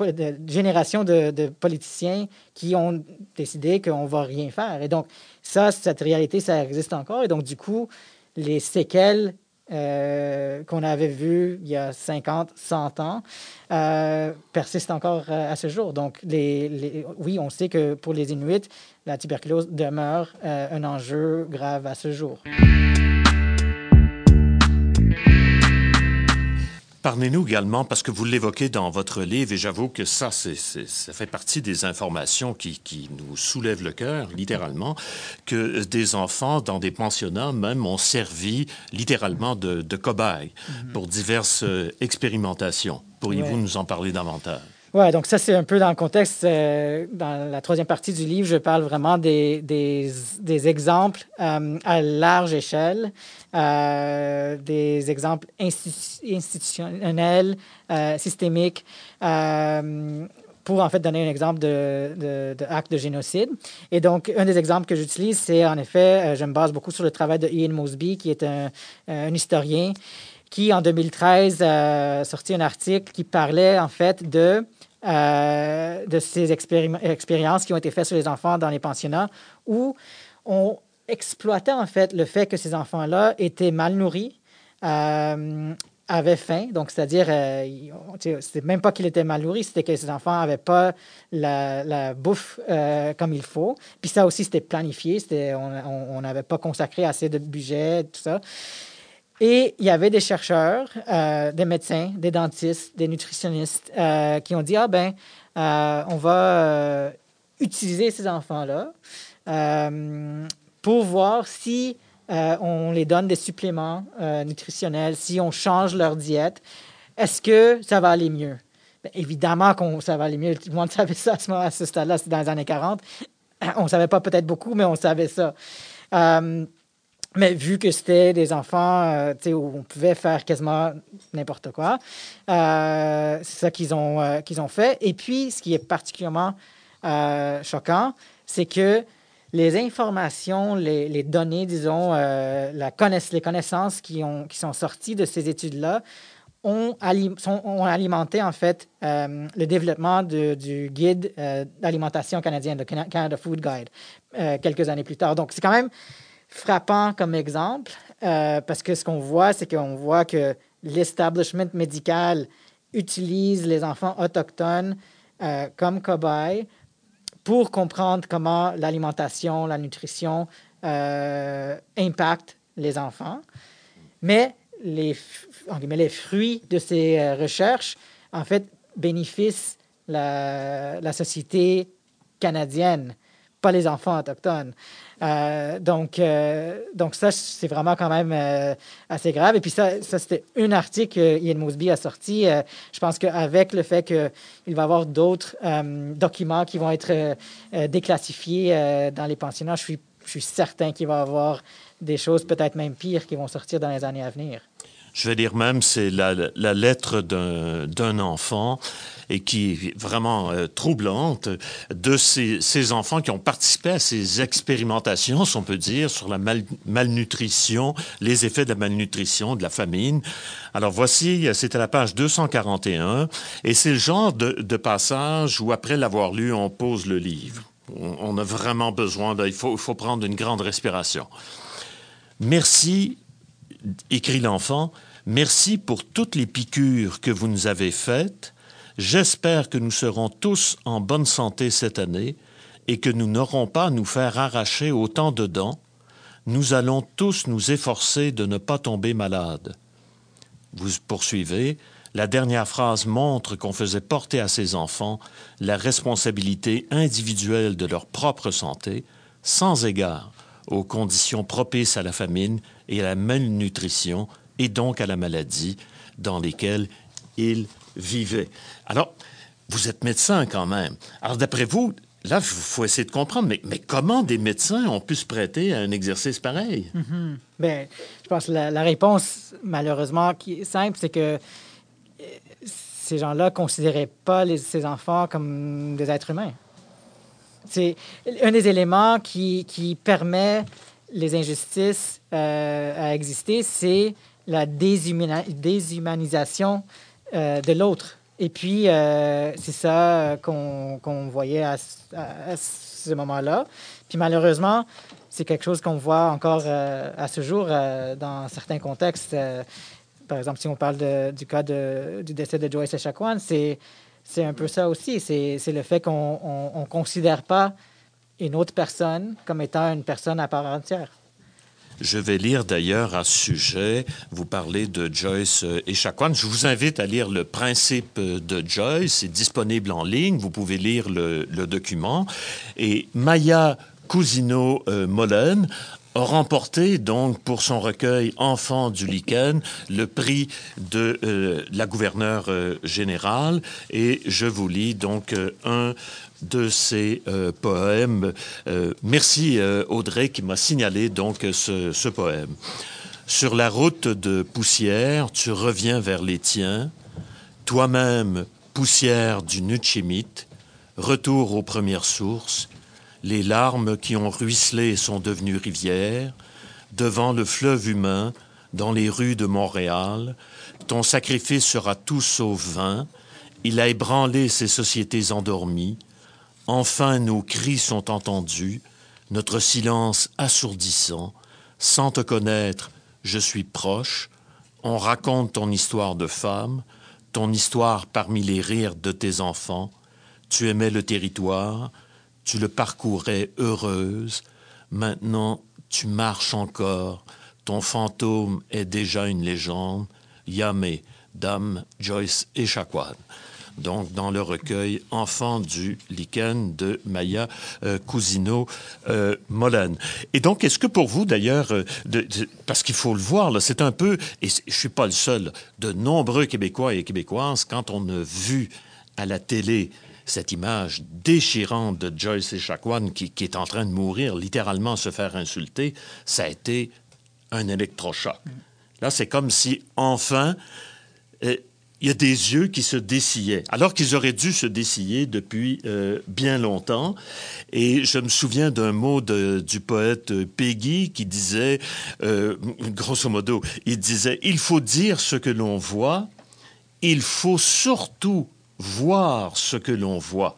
générations de, politiciens qui ont décidé qu'on ne va rien faire. Et donc, ça, cette réalité, ça existe encore. Et donc, du coup, les séquelles euh, qu'on avait vues il y a 50, 100 ans euh, persistent encore euh, à ce jour. Donc, oui, on sait que pour les Inuits, la tuberculose demeure un enjeu grave à ce jour. Parlez-nous également, parce que vous l'évoquez dans votre livre, et j'avoue que ça, c'est, ça fait partie des informations qui, qui nous soulèvent le cœur, littéralement, que des enfants dans des pensionnats même ont servi littéralement de, de cobayes mm-hmm. pour diverses euh, expérimentations. Pourriez-vous nous en parler davantage? Oui, donc ça, c'est un peu dans le contexte. Euh, dans la troisième partie du livre, je parle vraiment des, des, exemples euh, à large échelle, euh, des exemples institutionnels, systémiques, pour en fait donner un exemple de, de, de, de génocide. Et donc, un des exemples que j'utilise, c'est en effet, je me base beaucoup sur le travail de Ian Mosby, qui est un, un historien qui, en 2013, a sorti un article qui parlait en fait de euh, de ces expériences qui ont été faites sur les enfants dans les pensionnats où on exploitait en fait le fait que ces enfants-là étaient mal nourris, euh, avaient faim, donc c'est-à-dire, euh, même pas qu'ils étaient mal nourris, c'était que ces enfants n'avaient pas la, bouffe euh, comme il faut. Puis ça aussi, c'était planifié, on n'avait pas consacré assez de budget, tout ça. Et il y avait des chercheurs, euh, des médecins, des dentistes, des nutritionnistes euh, qui ont dit, ah ben, euh, on va utiliser ces enfants-là pour voir si on les donne des suppléments nutritionnels, si on change leur diète, est-ce que ça va aller mieux? Ben, évidemment que ça va aller mieux. Tout le monde savait ça à ce, stade-là, c'était dans les années 40. On ne savait pas peut-être beaucoup, mais on savait ça. Mais vu que c'était des enfants euh, où on pouvait faire quasiment n'importe quoi, euh, c'est ça qu'ils ont, euh, qu'ils ont fait. Et puis, ce qui est particulièrement choquant, c'est que les informations, les, données, disons, la connaiss les connaissances qui, ont, qui sont sorties de ces études-là ont, ont, alimenté en fait le développement du guide d'alimentation canadienne, le Canada Food Guide, quelques années plus tard. Donc, c'est quand même frappant comme exemple, euh, parce que ce qu'on voit, c'est qu'on voit que l'establishment médical utilise les enfants autochtones euh, comme cobayes pour comprendre comment l'alimentation, la nutrition euh, impactent les enfants. Mais les, les fruits de ces recherches, en fait, bénéficient la, la société canadienne, pas les enfants autochtones. Euh, donc, euh, donc ça, c'est vraiment quand même euh, assez grave. Et puis ça, c'était un article que Ian Mosby a sorti. je pense qu'avec le fait qu'il va y avoir d'autres documents qui vont être déclassifiés dans les pensionnats, je suis, je suis certain qu'il va y avoir des choses peut-être même pires qui vont sortir dans les années à venir. Je vais dire même, c'est la, lettre d'un enfant et qui est vraiment euh, troublante de ces, enfants qui ont participé à ces expérimentations, si on peut dire, sur la malnutrition, les effets de la malnutrition, de la famine. Alors voici, c'est à la page 241, et c'est le genre de, passage où, après l'avoir lu, on pose le livre. On, a vraiment besoin, il faut prendre une grande respiration. Merci, écrit l'enfant, merci pour toutes les piqûres que vous nous avez faites J'espère que nous serons tous en bonne santé cette année et que nous n'aurons pas à nous faire arracher autant de dents. Nous allons tous nous efforcer de ne pas tomber malades. Vous poursuivez. La dernière phrase montre qu'on faisait porter à ces enfants la responsabilité individuelle de leur propre santé, sans égard aux conditions propices à la famine et à la malnutrition, et donc à la maladie, dans lesquelles ils vivaient. Alors, vous êtes médecin quand même. Alors, d'après vous, là, il faut essayer de comprendre, mais, comment des médecins ont pu se prêter à un exercice pareil? Mm Bien, je pense que la, réponse, malheureusement, qui est simple, c'est que euh, ces gens-là ne considéraient pas ces enfants comme des êtres humains. C'est un des éléments qui, qui permet les injustices euh, à exister, c'est la déshumanisation euh, de l'autre. Et puis, euh, c'est ça qu'on voyait à, ce moment-là. Puis malheureusement, c'est quelque chose qu'on voit encore à ce jour dans certains contextes. par exemple, si on parle du cas du décès de Joyce Echaquan, c'est un peu ça aussi. C'est le fait qu'on ne considère pas une autre personne comme étant une personne à part entière. Je vais lire d'ailleurs à ce sujet, vous parlez de Joyce et Chacuan. Je vous invite à lire le principe de Joyce. C'est disponible en ligne. Vous pouvez lire le, document. Et Maya Cousino-Mollen a remporté donc pour son recueil Enfants du lichen le prix de euh, la gouverneure euh, générale et je vous lis donc euh, un de ces poèmes. merci Audrey qui m'a signalé donc ce, ce, poème. Sur la route de poussière, tu reviens vers les tiens, toi-même poussière du Nutchimite, retour aux premières sources, les larmes qui ont ruisselé sont devenues rivières, devant le fleuve humain, dans les rues de Montréal, ton sacrifice sera tout sauf vain, il a ébranlé ces sociétés endormies, enfin nos cris sont entendus, notre silence assourdissant, sans te connaître, je suis proche, on raconte ton histoire de femme, ton histoire parmi les rires de tes enfants, tu aimais le territoire, tu le parcourais heureuse, maintenant tu marches encore, ton fantôme est déjà une légende, Yamé, Dame Joyce Echaquan. Donc, dans le recueil Enfant du lichen de Maya euh, Cousino euh. Et donc, est-ce que pour vous, d'ailleurs, euh, parce qu'il faut le voir, c'est un peu, et je suis pas le seul, de nombreux Québécois et Québécoises, quand on a vu à la télé cette image déchirante de Joyce Echaquan qui, qui est en train de mourir, littéralement se faire insulter, ça a été un électrochoc. Là, c'est comme si, enfin, euh, il y a des yeux qui se dessillaient, alors qu'ils auraient dû se dessiller depuis euh, bien longtemps. Et je me souviens d'un mot du poète Peggy qui disait, euh, grosso modo, il disait, il faut dire ce que l'on voit, il faut surtout voir ce que l'on voit.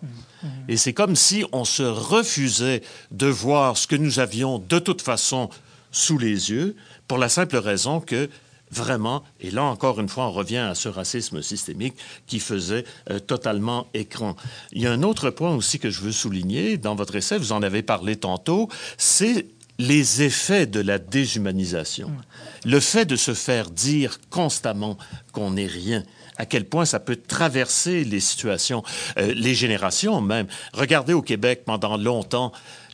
Et c'est comme si on se refusait de voir ce que nous avions de toute façon sous les yeux, pour la simple raison que vraiment, et là encore une fois, on revient à ce racisme systémique qui faisait euh, totalement écran. Il y a un autre point aussi que je veux souligner dans votre essai, vous en avez parlé tantôt, c'est les effets de la déshumanisation. Le fait de se faire dire constamment qu'on n'est rien, à quel point ça peut traverser les situations, euh, les générations même. Regardez au Québec pendant longtemps,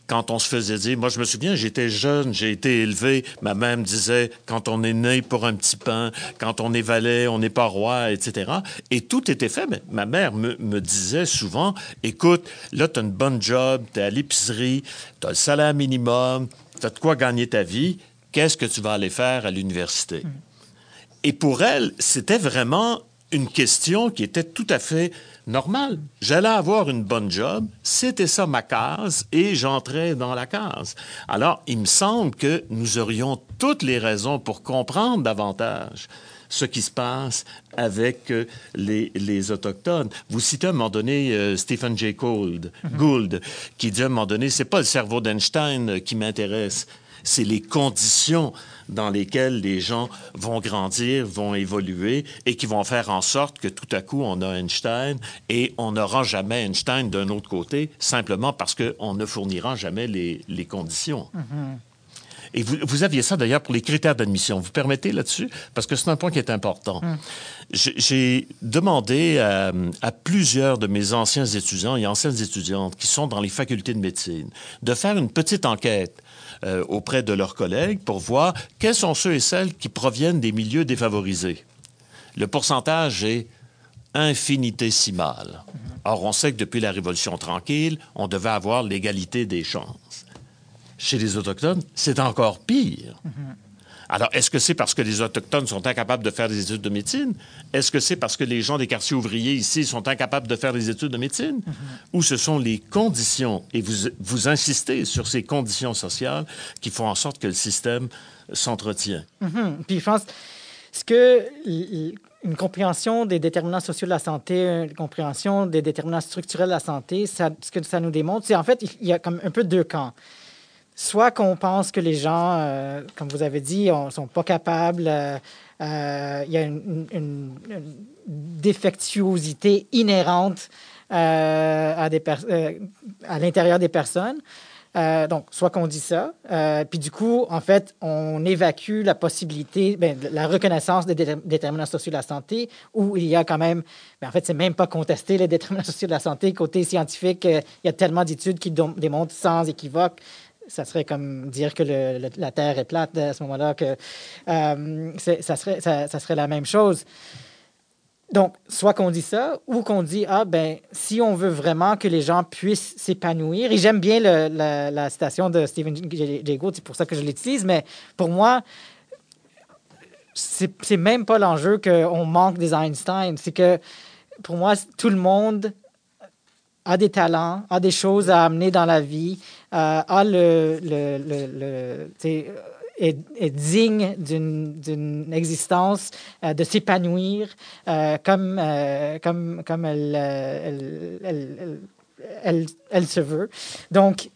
quand on se faisait dire, moi je me souviens, j'étais jeune, j'ai été élevé, ma mère disait, quand on est né pour un petit pain, quand on est valet, on n'est pas roi, etc. Et tout était fait, mais ma mère me, me disait souvent, écoute, là tu as une bonne job, tu es à l'épicerie, tu as le salaire minimum, tu as de quoi gagner ta vie, qu'est-ce que tu vas aller faire à l'université? Mm. Et pour elle, c'était vraiment une question qui était tout à fait normale. J'allais avoir une bonne job, c'était ça ma case, et j'entrais dans la case. Alors, il me semble que nous aurions toutes les raisons pour comprendre davantage ce qui se passe avec euh, les, Autochtones. Vous citez à un moment donné euh, Stephen Jay Gould, mm-hmm. Gould, qui dit à un moment donné, c'est pas le cerveau d'Einstein qui m'intéresse, c'est les conditions dans lesquelles les gens vont grandir, vont évoluer et qui vont faire en sorte que tout à coup, on a Einstein et on n'aura jamais Einstein d'un autre côté, simplement parce qu'on ne fournira jamais les, conditions. Mm-hmm. Et vous, aviez ça d'ailleurs pour les critères d'admission. Vous permettez là-dessus? Parce que c'est un point qui est important. Mm. J'ai demandé à, à, plusieurs de mes anciens étudiants et anciennes étudiantes qui sont dans les facultés de médecine de faire une petite enquête euh, auprès de leurs collègues pour voir quels sont ceux et celles qui proviennent des milieux défavorisés. Le pourcentage est infinitésimal. Or, on sait que depuis la Révolution tranquille, on devait avoir l'égalité des chances. Chez les Autochtones, c'est encore pire. Alors, est-ce que c'est parce que les Autochtones sont incapables de faire des études de médecine? Est-ce que c'est parce que les gens des quartiers ouvriers ici sont incapables de faire des études de médecine? Ou ce sont les conditions, et vous, vous insistez sur ces conditions sociales qui font en sorte que le système s'entretient? Mm-hmm. Puis je pense ce que une compréhension des déterminants sociaux de la santé, une compréhension des déterminants structurels de la santé, ça, ce que ça nous démontre, c'est en fait, il y a comme un peu deux camps. Soit qu'on pense que les gens, euh, comme vous avez dit, ne sont pas capables, euh, euh, il y a une, défectuosité inhérente à, l'intérieur des personnes. Donc, soit qu'on dit ça, puis du coup, en fait, on évacue la possibilité, ben, la reconnaissance des déterminants sociaux de la santé, où il y a quand même, ben, en fait, c'est même pas contesté les déterminants *laughs* sociaux de la santé. Côté scientifique, il y a tellement d'études qui démontrent sans équivoque ça serait comme dire que la Terre est plate à ce moment-là, que ça, serait, ça, serait la même chose. Donc, soit qu'on dit ça, ou qu'on dit, ah, ben, si on veut vraiment que les gens puissent s'épanouir, et j'aime bien la, citation de Stephen Jay Gould, c'est pour ça que je l'utilise, mais pour moi, c'est même pas l'enjeu qu'on manque des Einstein, c'est que pour moi, tout le monde a des talents, a des choses à amener dans la vie, euh, a le, le, le est, digne d'une existence, euh, de s'épanouir euh, comme, comme, comme elle, se veut. Donc,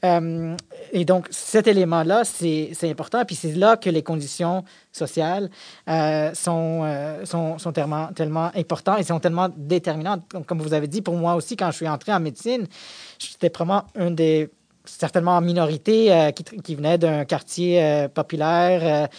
et donc, cet élément-là, c'est important. Puis c'est là que les conditions sociales sont, sont, sont, tellement, importantes et sont tellement déterminantes. comme vous avez dit, pour moi aussi, quand je suis entré en médecine, c'était vraiment un des certainement en minorité, euh, qui, venaient d'un quartier euh, populaire,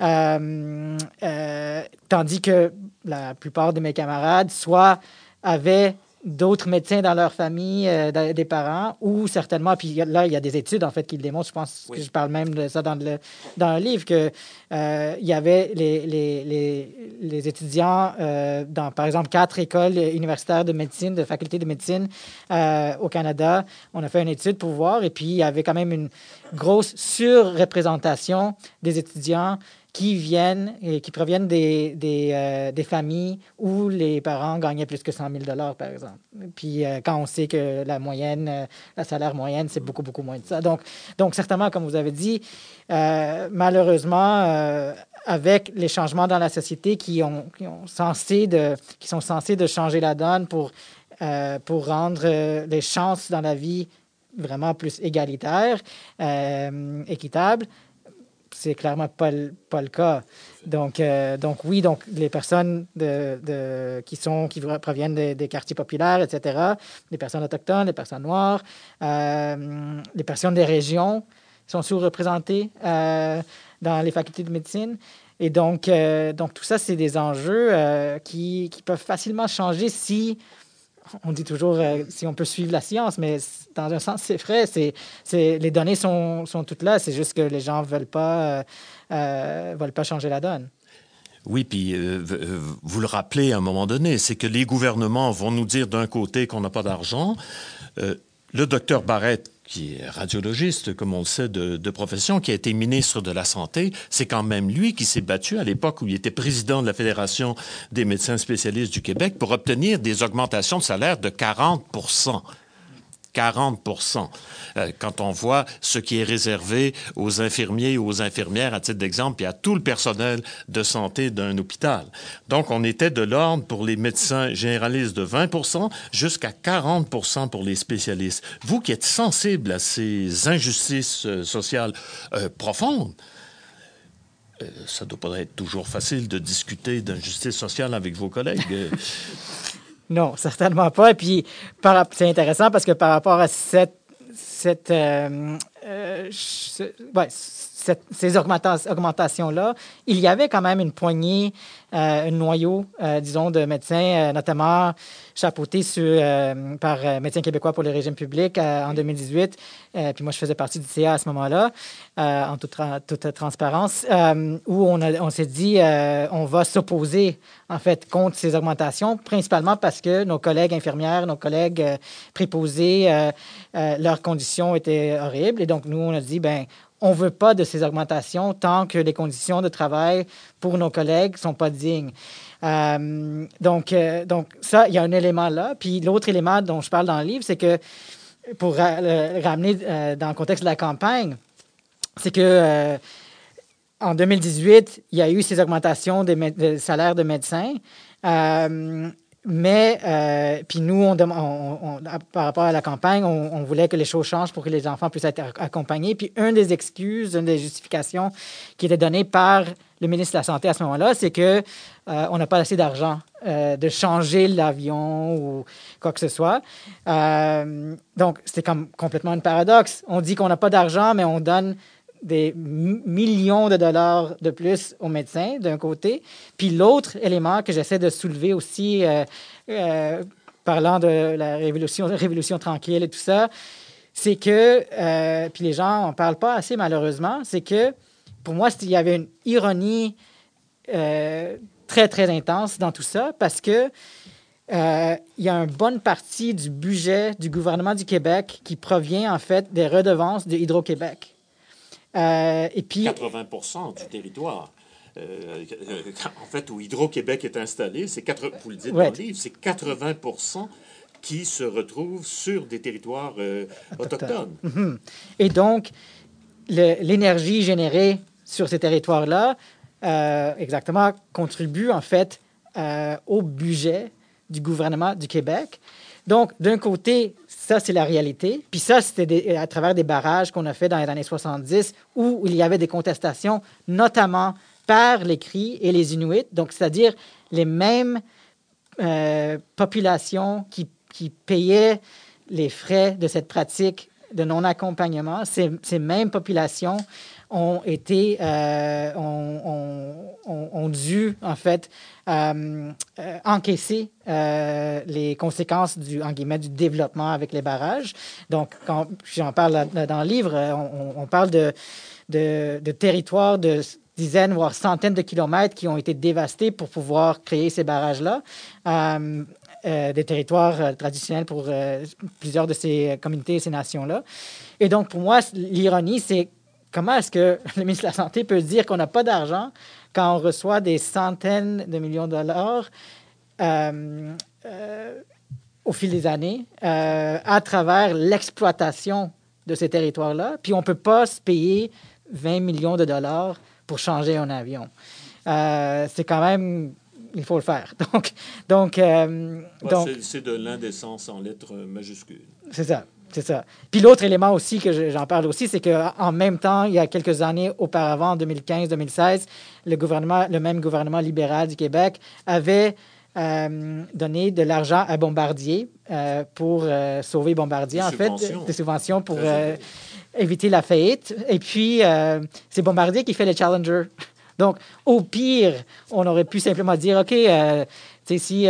euh, tandis que la plupart de mes camarades soit avaient d'autres médecins dans leur famille, euh, des parents, ou certainement, puis là, il y a des études, en fait, qui le démontrent, je pense que je parle même de ça dans le, dans le livre, qu'il euh, y avait les, les, les, les étudiants euh, dans, par exemple, quatre écoles universitaires de médecine, de faculté de médecine au Canada. On a fait une étude pour voir, et puis il y avait quand même une grosse surreprésentation des étudiants qui viennent et qui proviennent des, euh, des, familles où les parents gagnaient plus que 100 000 par exemple. Puis euh, quand on sait que la moyenne, euh, la salaire moyenne, c'est beaucoup, beaucoup moins de ça. Donc, donc certainement, comme vous avez dit, malheureusement, avec les changements dans la société qui, ont, qui, ont censé de, qui sont censés de changer la donne pour, pour rendre les chances dans la vie vraiment plus égalitaires, équitables, c'est clairement pas le, pas le cas. Donc, euh, donc oui, donc les personnes de, qui, sont, qui proviennent des, quartiers populaires, etc., les personnes autochtones, les personnes noires, euh, les personnes des régions sont sous-représentées euh, dans les facultés de médecine. Et donc, donc tout ça, c'est des enjeux qui, qui, peuvent facilement changer si on dit toujours euh, si on peut suivre la science, mais dans un sens, c'est vrai. C'est, les données sont, toutes là. C'est juste que les gens ne veulent, pas, euh, euh, veulent pas changer la donne. Oui, puis vous le rappelez à un moment donné, c'est que les gouvernements vont nous dire d'un côté qu'on n'a pas d'argent. le docteur Barrett qui est radiologiste, comme on le sait, de, profession, qui a été ministre de la Santé, c'est quand même lui qui s'est battu à l'époque où il était président de la Fédération des médecins spécialistes du Québec pour obtenir des augmentations de salaire de 40 40% euh, Quand on voit ce qui est réservé aux infirmiers ou aux infirmières, à titre d'exemple, et à tout le personnel de santé d'un hôpital. Donc, on était de l'ordre pour les médecins généralistes de 20% jusqu'à 40% pour les spécialistes. Vous qui êtes sensible à ces injustices euh, sociales euh, profondes, ça ne doit pas être toujours facile de discuter d'injustice sociale avec vos collègues. *laughs* Non, certainement pas. Et puis, c'est intéressant parce que par rapport à cette, cette, euh, euh, ouais, ces augmentations-là, il y avait quand même une poignée, euh, un noyau, euh, disons, de médecins, euh, notamment chapeautés sur, par Médecins québécois pour le régime public en 2018. puis moi, je faisais partie du CA à ce moment-là, en toute, toute transparence, où on, on s'est dit, on va s'opposer, en fait, contre ces augmentations, principalement parce que nos collègues infirmières, nos collègues préposés, leurs conditions étaient horribles. Et donc, nous, on a dit, ben on ne veut pas de ces augmentations tant que les conditions de travail pour nos collègues ne sont pas dignes. Euh, donc, euh, donc, ça, il y a un élément là. Puis l'autre élément dont je parle dans le livre, c'est que pour ramener euh, dans le contexte de la campagne, c'est que en 2018, il y a eu ces augmentations des, salaires de médecins. Mais, euh, puis nous, on, par rapport à la campagne, on, voulait que les choses changent pour que les enfants puissent être accompagnés. Puis, une des excuses, une des justifications qui était donnée par le ministre de la Santé à ce moment-là, c'est que euh, on n'a pas assez d'argent euh, de changer l'avion ou quoi que ce soit. donc, c'était comme complètement un paradoxe. On dit qu'on n'a pas d'argent, mais on donne des millions de dollars de plus aux médecins, d'un côté. Puis l'autre élément que j'essaie de soulever aussi, euh, euh, parlant de la révolution, révolution tranquille et tout ça, c'est que, euh, puis les gens n'en parlent pas assez malheureusement, c'est que pour moi, il y avait une ironie très, très intense dans tout ça parce que y a une bonne partie du budget du gouvernement du Québec qui provient en fait des redevances de Hydro-Québec. Euh, et puis, 80 du territoire. Euh, en fait, où Hydro-Québec est installé, c'est vous le dites dans le livre, c'est 80 qui se retrouvent sur des territoires euh, autochtones. Mhm. Et donc, l'énergie générée sur ces territoires-là, exactement, contribue en fait au budget du gouvernement du Québec. Donc, d'un côté, ça, c'est la réalité. Puis ça, c'était à travers des barrages qu'on a fait dans les années 70 où il y avait des contestations, notamment par les Cris et les Inuits, donc c'est-à-dire les mêmes euh, populations qui, payaient les frais de cette pratique de non-accompagnement, ces mêmes populations ont été, euh, ont, dû, en fait, euh, euh, encaisser les conséquences du, en guillemets, du développement avec les barrages. Donc, quand j'en parle dans le livre, on, parle de, de, de territoires de dizaines, voire centaines de kilomètres qui ont été dévastés pour pouvoir créer ces barrages-là. des territoires traditionnels pour plusieurs de ces communautés ces nations-là. Et donc, pour moi, l'ironie, c'est comment est-ce que *laughs* le ministre de la Santé peut dire qu'on n'a pas d'argent quand on reçoit des centaines de millions de dollars euh, euh, au fil des années euh, à travers l'exploitation de ces territoires-là, puis on ne peut pas se payer 20 millions de dollars pour changer un avion. c'est quand même il faut le faire. *laughs* Donc, donc, donc c'est de l'indécence en lettres majuscules. C'est ça. C'est ça. Puis l'autre élément aussi que j'en parle aussi, c'est qu'en même temps, il y a quelques années auparavant, en 2015-2016, le gouvernement, le même gouvernement libéral du Québec avait euh, donné de l'argent à Bombardier euh, pour euh, sauver Bombardier, en fait, des subventions pour éviter la faillite. Et puis, c'est Bombardier qui fait les Challenger. Donc, au pire, on aurait pu simplement dire, OK, si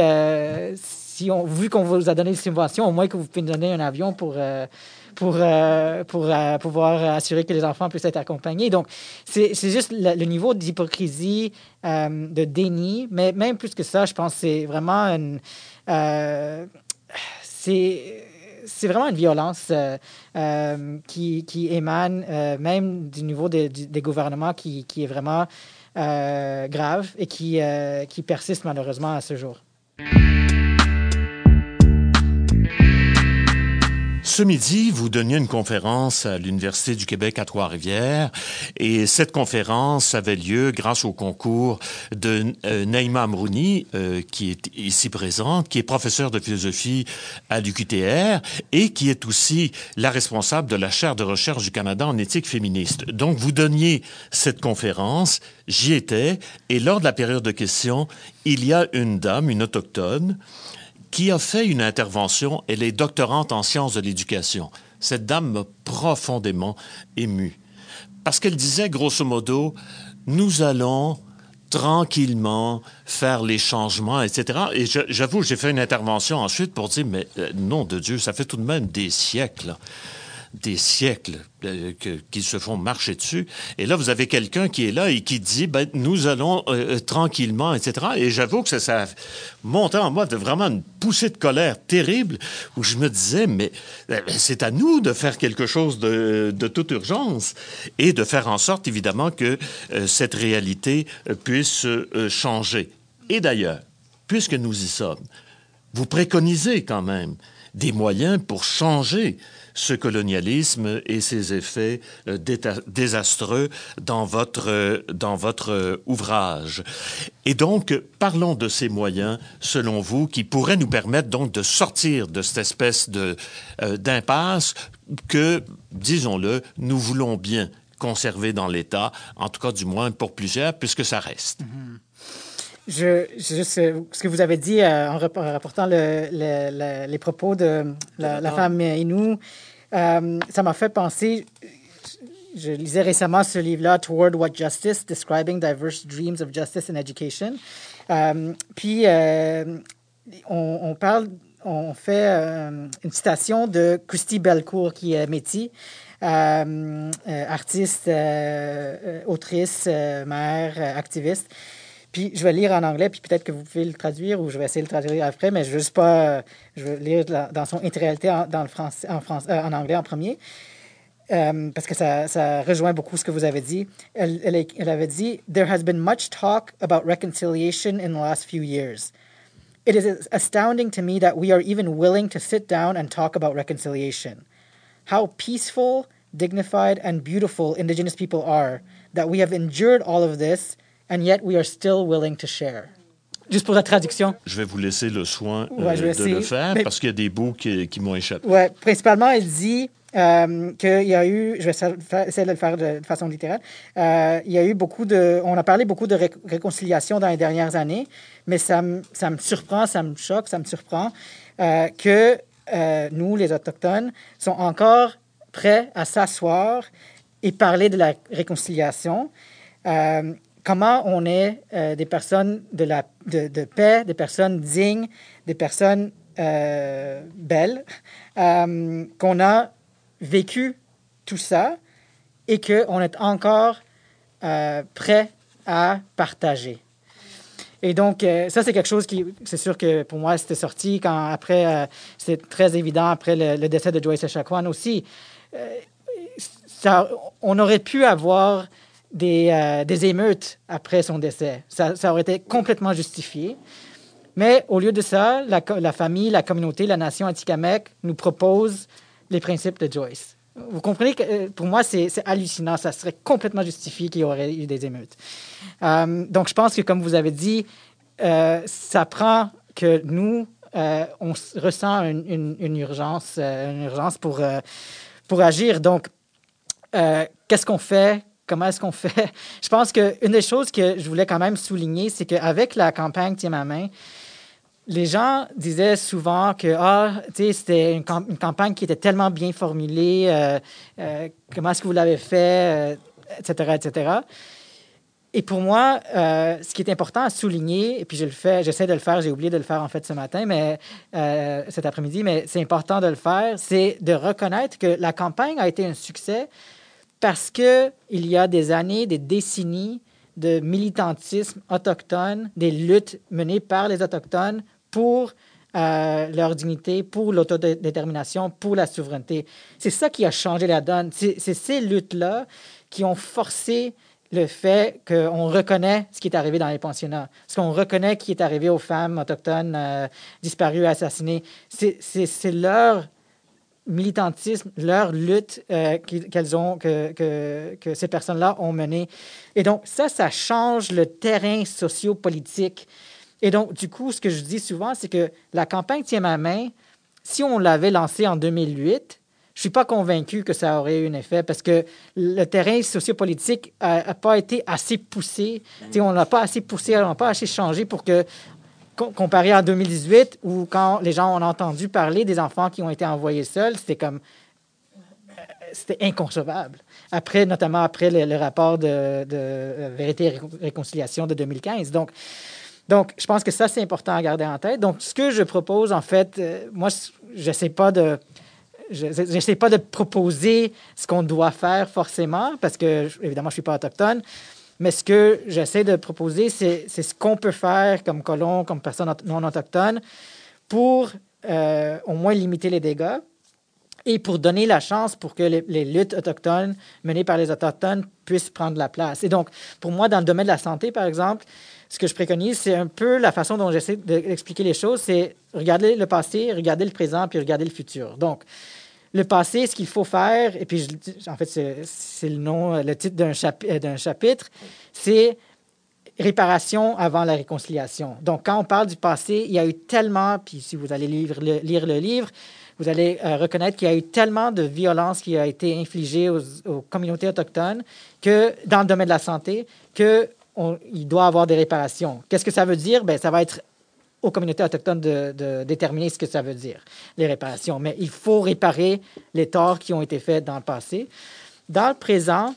vu qu'on vous a donné des subventions, au moins que vous nous donner un avion pour, euh, pour, euh, pour euh, pouvoir assurer que les enfants puissent être accompagnés. Donc, c'est juste le, niveau d'hypocrisie, de déni, mais même plus que ça, je pense que c'est vraiment une... c'est c'est vraiment une violence qui, qui, émane même du niveau des, des gouvernements qui, qui, est vraiment grave et qui, qui persiste malheureusement à ce jour. Ce midi, vous donniez une conférence à l'Université du Québec à Trois-Rivières et cette conférence avait lieu grâce au concours de euh, Naïma Amrouni, euh, qui est ici présente, qui est professeure de philosophie à l'UQTR et qui est aussi la responsable de la chaire de recherche du Canada en éthique féministe. Donc, vous donniez cette conférence, j'y étais, et lors de la période de questions, il y a une dame, une autochtone, qui a fait une intervention. Elle est doctorante en sciences de l'éducation. Cette dame m'a profondément ému. Parce qu'elle disait, grosso modo, nous allons tranquillement faire les changements, etc. Et j'avoue, j'ai fait une intervention ensuite pour dire, mais euh, nom de Dieu, ça fait tout de même des siècles des siècles euh, qu'ils se font marcher dessus. Et là, vous avez quelqu'un qui est là et qui dit, ben, nous allons euh, euh, tranquillement, etc. Et j'avoue que ça, ça montait en moi de vraiment une poussée de colère terrible où je me disais, mais c'est à nous de faire quelque chose de, de, toute urgence et de faire en sorte, évidemment, que cette réalité puisse changer. Et d'ailleurs, puisque nous y sommes, vous préconisez quand même des moyens pour changer ce colonialisme et ses effets euh, désastreux dans votre, dans votre ouvrage. Et donc, parlons de ces moyens, selon vous, qui pourraient nous permettre donc de sortir de cette espèce de, euh, d'impasse que, disons-le, nous voulons bien conserver dans l'État, en tout cas du moins pour plusieurs, puisque ça reste. Mm-hmm. Je, juste ce que vous avez dit euh, en rapportant les propos de la, femme Inou, euh, ça m'a fait penser. Je lisais récemment ce livre-là, Toward What Justice, Describing Diverse Dreams of Justice in Education. Euh, puis, on, parle, on fait une citation de Christy Belcourt, qui est métis, artiste, autrice, mère, activiste. Puis je vais lire en anglais, puis peut-être que vous pouvez le traduire ou je vais essayer de le traduire après, mais je veux juste pas. Je vais lire dans son intégralité en, français, euh, en anglais en premier. Euh, parce que ça, ça, rejoint beaucoup ce que vous avez dit. Elle, elle, elle, avait dit There has been much talk about reconciliation in the last few years. It is astounding to me that we are even willing to sit down and talk about reconciliation. How peaceful, dignified, and beautiful Indigenous people are, that we have endured all of this and yet we are still willing to share. Juste pour la traduction. Je vais vous laisser le soin euh, de le faire parce qu'il y a des bouts qui, qui m'ont échappé. Oui, principalement, elle dit euh, qu'il y a eu, je vais essayer de le faire de, façon littérale, euh, il y a eu beaucoup de, on a parlé beaucoup de réconciliation dans les dernières années, mais ça me, ça me surprend, ça me choque, ça me surprend euh, que nous, les Autochtones, sont encore prêts à s'asseoir et parler de la réconciliation. Comment on est euh, des personnes de, la, de, paix, des personnes dignes, des personnes euh, belles, *laughs* euh, qu'on a vécu tout ça et qu'on est encore prêt à partager. Et donc, ça, c'est quelque chose qui, c'est sûr que pour moi, c'était sorti quand, après, c'est très évident, après le, décès de Joyce Echaquan aussi. ça, on aurait pu avoir des, euh, des, émeutes après son décès. Ça, ça, aurait été complètement justifié. Mais au lieu de ça, la, famille, la communauté, la nation Atikamek nous propose les principes de Joyce. Vous comprenez que euh, pour moi, c'est hallucinant. Ça serait complètement justifié qu'il y aurait eu des émeutes. Euh, donc, je pense que, comme vous avez dit, ça prend que nous, on ressent une, une, urgence, une urgence pour, pour agir. Donc, qu'est-ce qu'on fait? Comment est-ce qu'on fait? *laughs* Je pense qu'une des choses que je voulais quand même souligner, c'est qu'avec la campagne Tiens ma main, les gens disaient souvent que ah, c'était une, campagne qui était tellement bien formulée, euh, euh, comment est-ce que vous l'avez fait, etc., euh, etc. Et pour moi, ce qui est important à souligner, et puis je le fais, j'essaie de le faire, j'ai oublié de le faire en fait ce matin, mais cet après-midi, mais c'est important de le faire, c'est de reconnaître que la campagne a été un succès parce qu'il y a des années, des décennies de militantisme autochtone, des luttes menées par les Autochtones pour euh, leur dignité, pour l'autodétermination, pour la souveraineté. C'est ça qui a changé la donne. C'est ces luttes-là qui ont forcé le fait qu'on reconnaît ce qui est arrivé dans les pensionnats, ce qu'on reconnaît qui est arrivé aux femmes autochtones euh, disparues, assassinées. C'est leur militantisme, leur lutte euh, qu'elles ont, que, que, que ces personnes-là ont menée. Et donc, ça, ça change le terrain sociopolitique. Et donc, du coup, ce que je dis souvent, c'est que la campagne Tiens ma main, si on l'avait lancée en 2008, je suis pas convaincu que ça aurait eu un effet parce que le terrain sociopolitique n'a pas été assez poussé. on n'a pas assez poussé, on n'a pas assez changé pour que comparé à 2018, où quand les gens ont entendu parler des enfants qui ont été envoyés seuls, c'était comme euh, c'était inconcevable. Après, notamment après le, rapport de, euh, Vérité et Réconciliation de 2015. Donc, donc, je pense que ça, c'est important à garder en tête. Donc, ce que je propose, en fait, euh, moi, je n'essaie pas de... Je pas de proposer ce qu'on doit faire forcément, parce que, évidemment, je ne suis pas autochtone. Mais ce que j'essaie de proposer, c'est ce qu'on peut faire comme colon, comme personne non autochtone, pour euh, au moins limiter les dégâts. et pour donner la chance pour que les, les, luttes autochtones menées par les Autochtones puissent prendre la place. Et donc, pour moi, dans le domaine de la santé, par exemple, ce que je préconise, c'est un peu la façon dont j'essaie d'expliquer les choses, c'est regarder le passé, regarder le présent, puis regarder le futur. Donc, le passé, ce qu'il faut faire, et puis en fait, c'est le nom, le titre d'un chapitre, c'est réparation avant la réconciliation. Donc, quand on parle du passé, il y a eu tellement, puis si vous allez lire le, livre, vous allez euh, reconnaître qu'il y a eu tellement de violence qui a été infligée aux, communautés autochtones que dans le domaine de la santé que on, il doit avoir des réparations. Qu'est-ce que ça veut dire? Ben, ça va être aux communautés autochtones de, déterminer ce que ça veut dire, les réparations. Mais il faut réparer les torts qui ont été faits dans le passé. Dans le présent,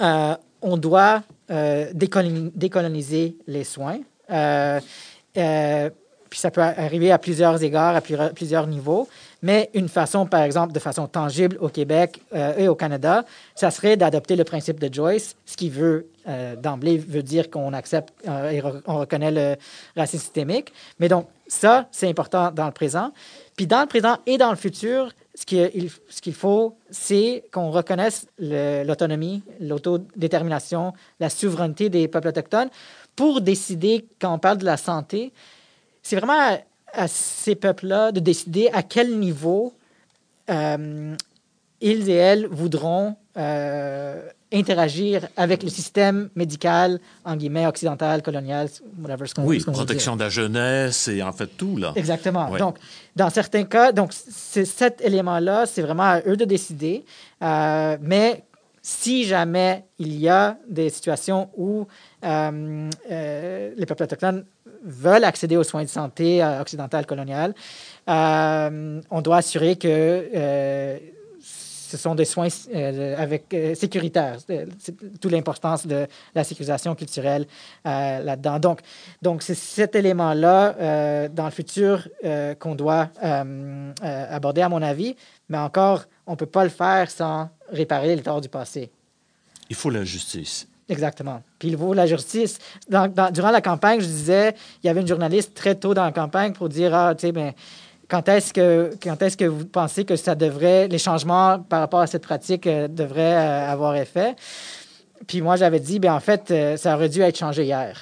euh, on doit euh, décoloniser les soins. Euh, puis ça peut arriver à plusieurs égards, à plusieurs niveaux. Mais une façon, par exemple, de façon tangible au Québec et au Canada, ça serait d'adopter le principe de Joyce, ce qui veut euh, d'emblée veut dire qu'on accepte euh, et on reconnaît le racisme systémique. Mais donc ça, c'est important dans le présent. Puis dans le présent et dans le futur, ce qu'il faut, c'est qu'on reconnaisse l'autonomie, l'autodétermination, la souveraineté des peuples autochtones pour décider, quand on parle de la santé, c'est vraiment à, ces peuples-là de décider à quel niveau euh, ils et elles voudront interagir avec le système médical, en guillemets, occidental, colonial, whatever ce qu'on Oui, protection de la jeunesse et en fait tout, là. Exactement. Ouais. Donc, dans certains cas, donc, cet élément-là, c'est vraiment à eux de décider. Euh, mais si jamais il y a des situations où euh, euh, les peuples autochtones veulent accéder aux soins de santé occidentales coloniales, on doit assurer que ce sont des soins avec sécuritaires. C'est toute l'importance de la sécurisation culturelle là-dedans. Donc, donc c'est cet élément-là dans le futur qu'on doit aborder, à mon avis. Mais encore, on ne peut pas le faire sans réparer les torts du passé. Il faut la justice. Exactement. Puis il vaut la justice. Dans, dans, durant la campagne, je disais, il y avait une journaliste très tôt dans la campagne pour dire, ah, tu sais, ben, quand est-ce que quand est-ce que vous pensez que ça devrait, les changements par rapport à cette pratique euh, devraient euh, avoir effet? Puis moi, j'avais dit, ben en fait, euh, ça aurait dû être changé hier.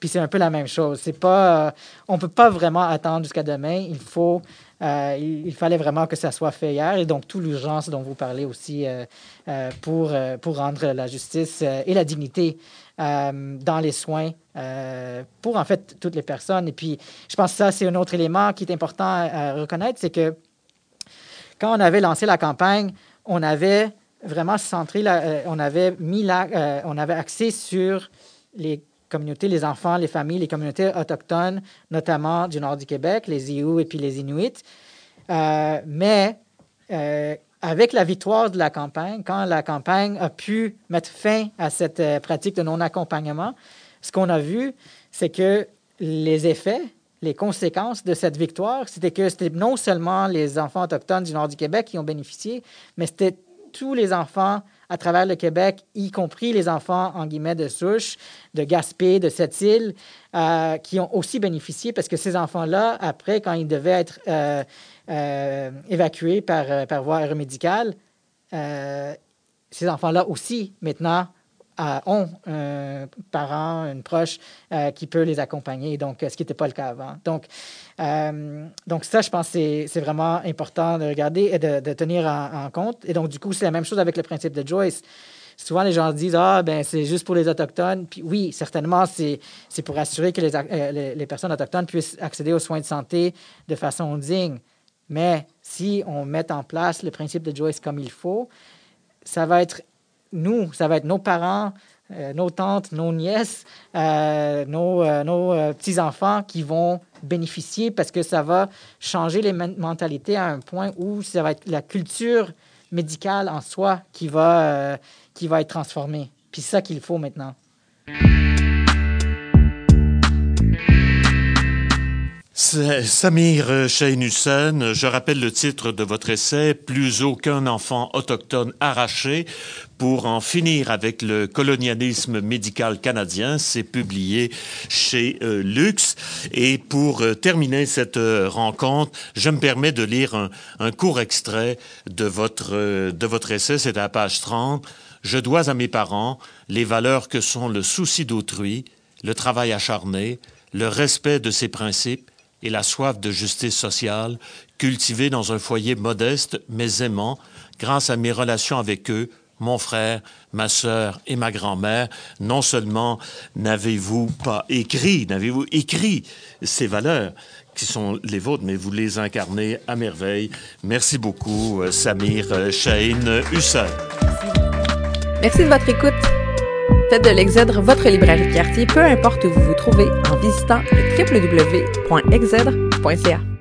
Puis c'est un peu la même chose. C'est pas, on peut pas vraiment attendre jusqu'à demain. Il faut il, fallait vraiment que ça soit fait hier et donc toute l'urgence dont vous parlez aussi pour, pour rendre la justice et la dignité dans les soins pour en fait toutes les personnes. Et puis, je pense que ça, c'est un autre élément qui est important à, reconnaître, c'est que quand on avait lancé la campagne, on avait vraiment centré, la, on avait mis la, on avait axé sur les communautés, les enfants, les familles, les communautés autochtones, notamment du nord du Québec, les Ious et puis les Inuits. Euh, mais euh, avec la victoire de la campagne, quand la campagne a pu mettre fin à cette euh, pratique de non-accompagnement, ce qu'on a vu, c'est que les effets, les conséquences de cette victoire, c'était que c'était non seulement les enfants autochtones du nord du Québec qui ont bénéficié, mais c'était tous les enfants à travers le Québec, y compris les enfants, en guillemets, de souche, de Gaspé, de cette île, euh, qui ont aussi bénéficié parce que ces enfants-là, après, quand ils devaient être euh, évacués par, euh, par voie aéromédicale, euh, ces enfants-là aussi, maintenant, euh, ont un parent, une proche euh, qui peut les accompagner, donc ce qui n'était pas le cas avant. Donc, euh, donc ça, je pense que c'est vraiment important de regarder et de, tenir en, compte. Et donc, du coup, c'est la même chose avec le principe de Joyce. Souvent, les gens disent Ah, ben c'est juste pour les Autochtones. Puis oui, certainement, c'est pour assurer que les, les personnes autochtones puissent accéder aux soins de santé de façon digne. Mais si on met en place le principe de Joyce comme il faut, ça va être nous, ça va être nos parents, euh, nos tantes, nos nièces, euh, nos, euh, petits-enfants qui vont bénéficier parce que ça va changer les mentalités à un point où ça va être la culture médicale en soi qui va, qui va être transformée. Puis c'est ça qu'il faut maintenant. Samir Shahin je rappelle le titre de votre essai, Plus aucun enfant autochtone arraché pour en finir avec le colonialisme médical canadien. C'est publié chez euh, Lux. Et pour euh, terminer cette euh, rencontre, je me permets de lire un, un court extrait de votre, de votre essai, c'est à page 30. Je dois à mes parents les valeurs que sont le souci d'autrui, le travail acharné, le respect de ses principes, et la soif de justice sociale, cultivée dans un foyer modeste mais aimant, grâce à mes relations avec eux, mon frère, ma sœur et ma grand-mère, non seulement n'avez-vous pas écrit, n'avez-vous écrit ces valeurs qui sont les vôtres, mais vous les incarnez à merveille. Merci beaucoup, euh, Samir Shahin Hussein. Merci de votre écoute. Faites de l'Exèdre votre librairie quartier, peu importe où vous vous trouvez, en visitant le.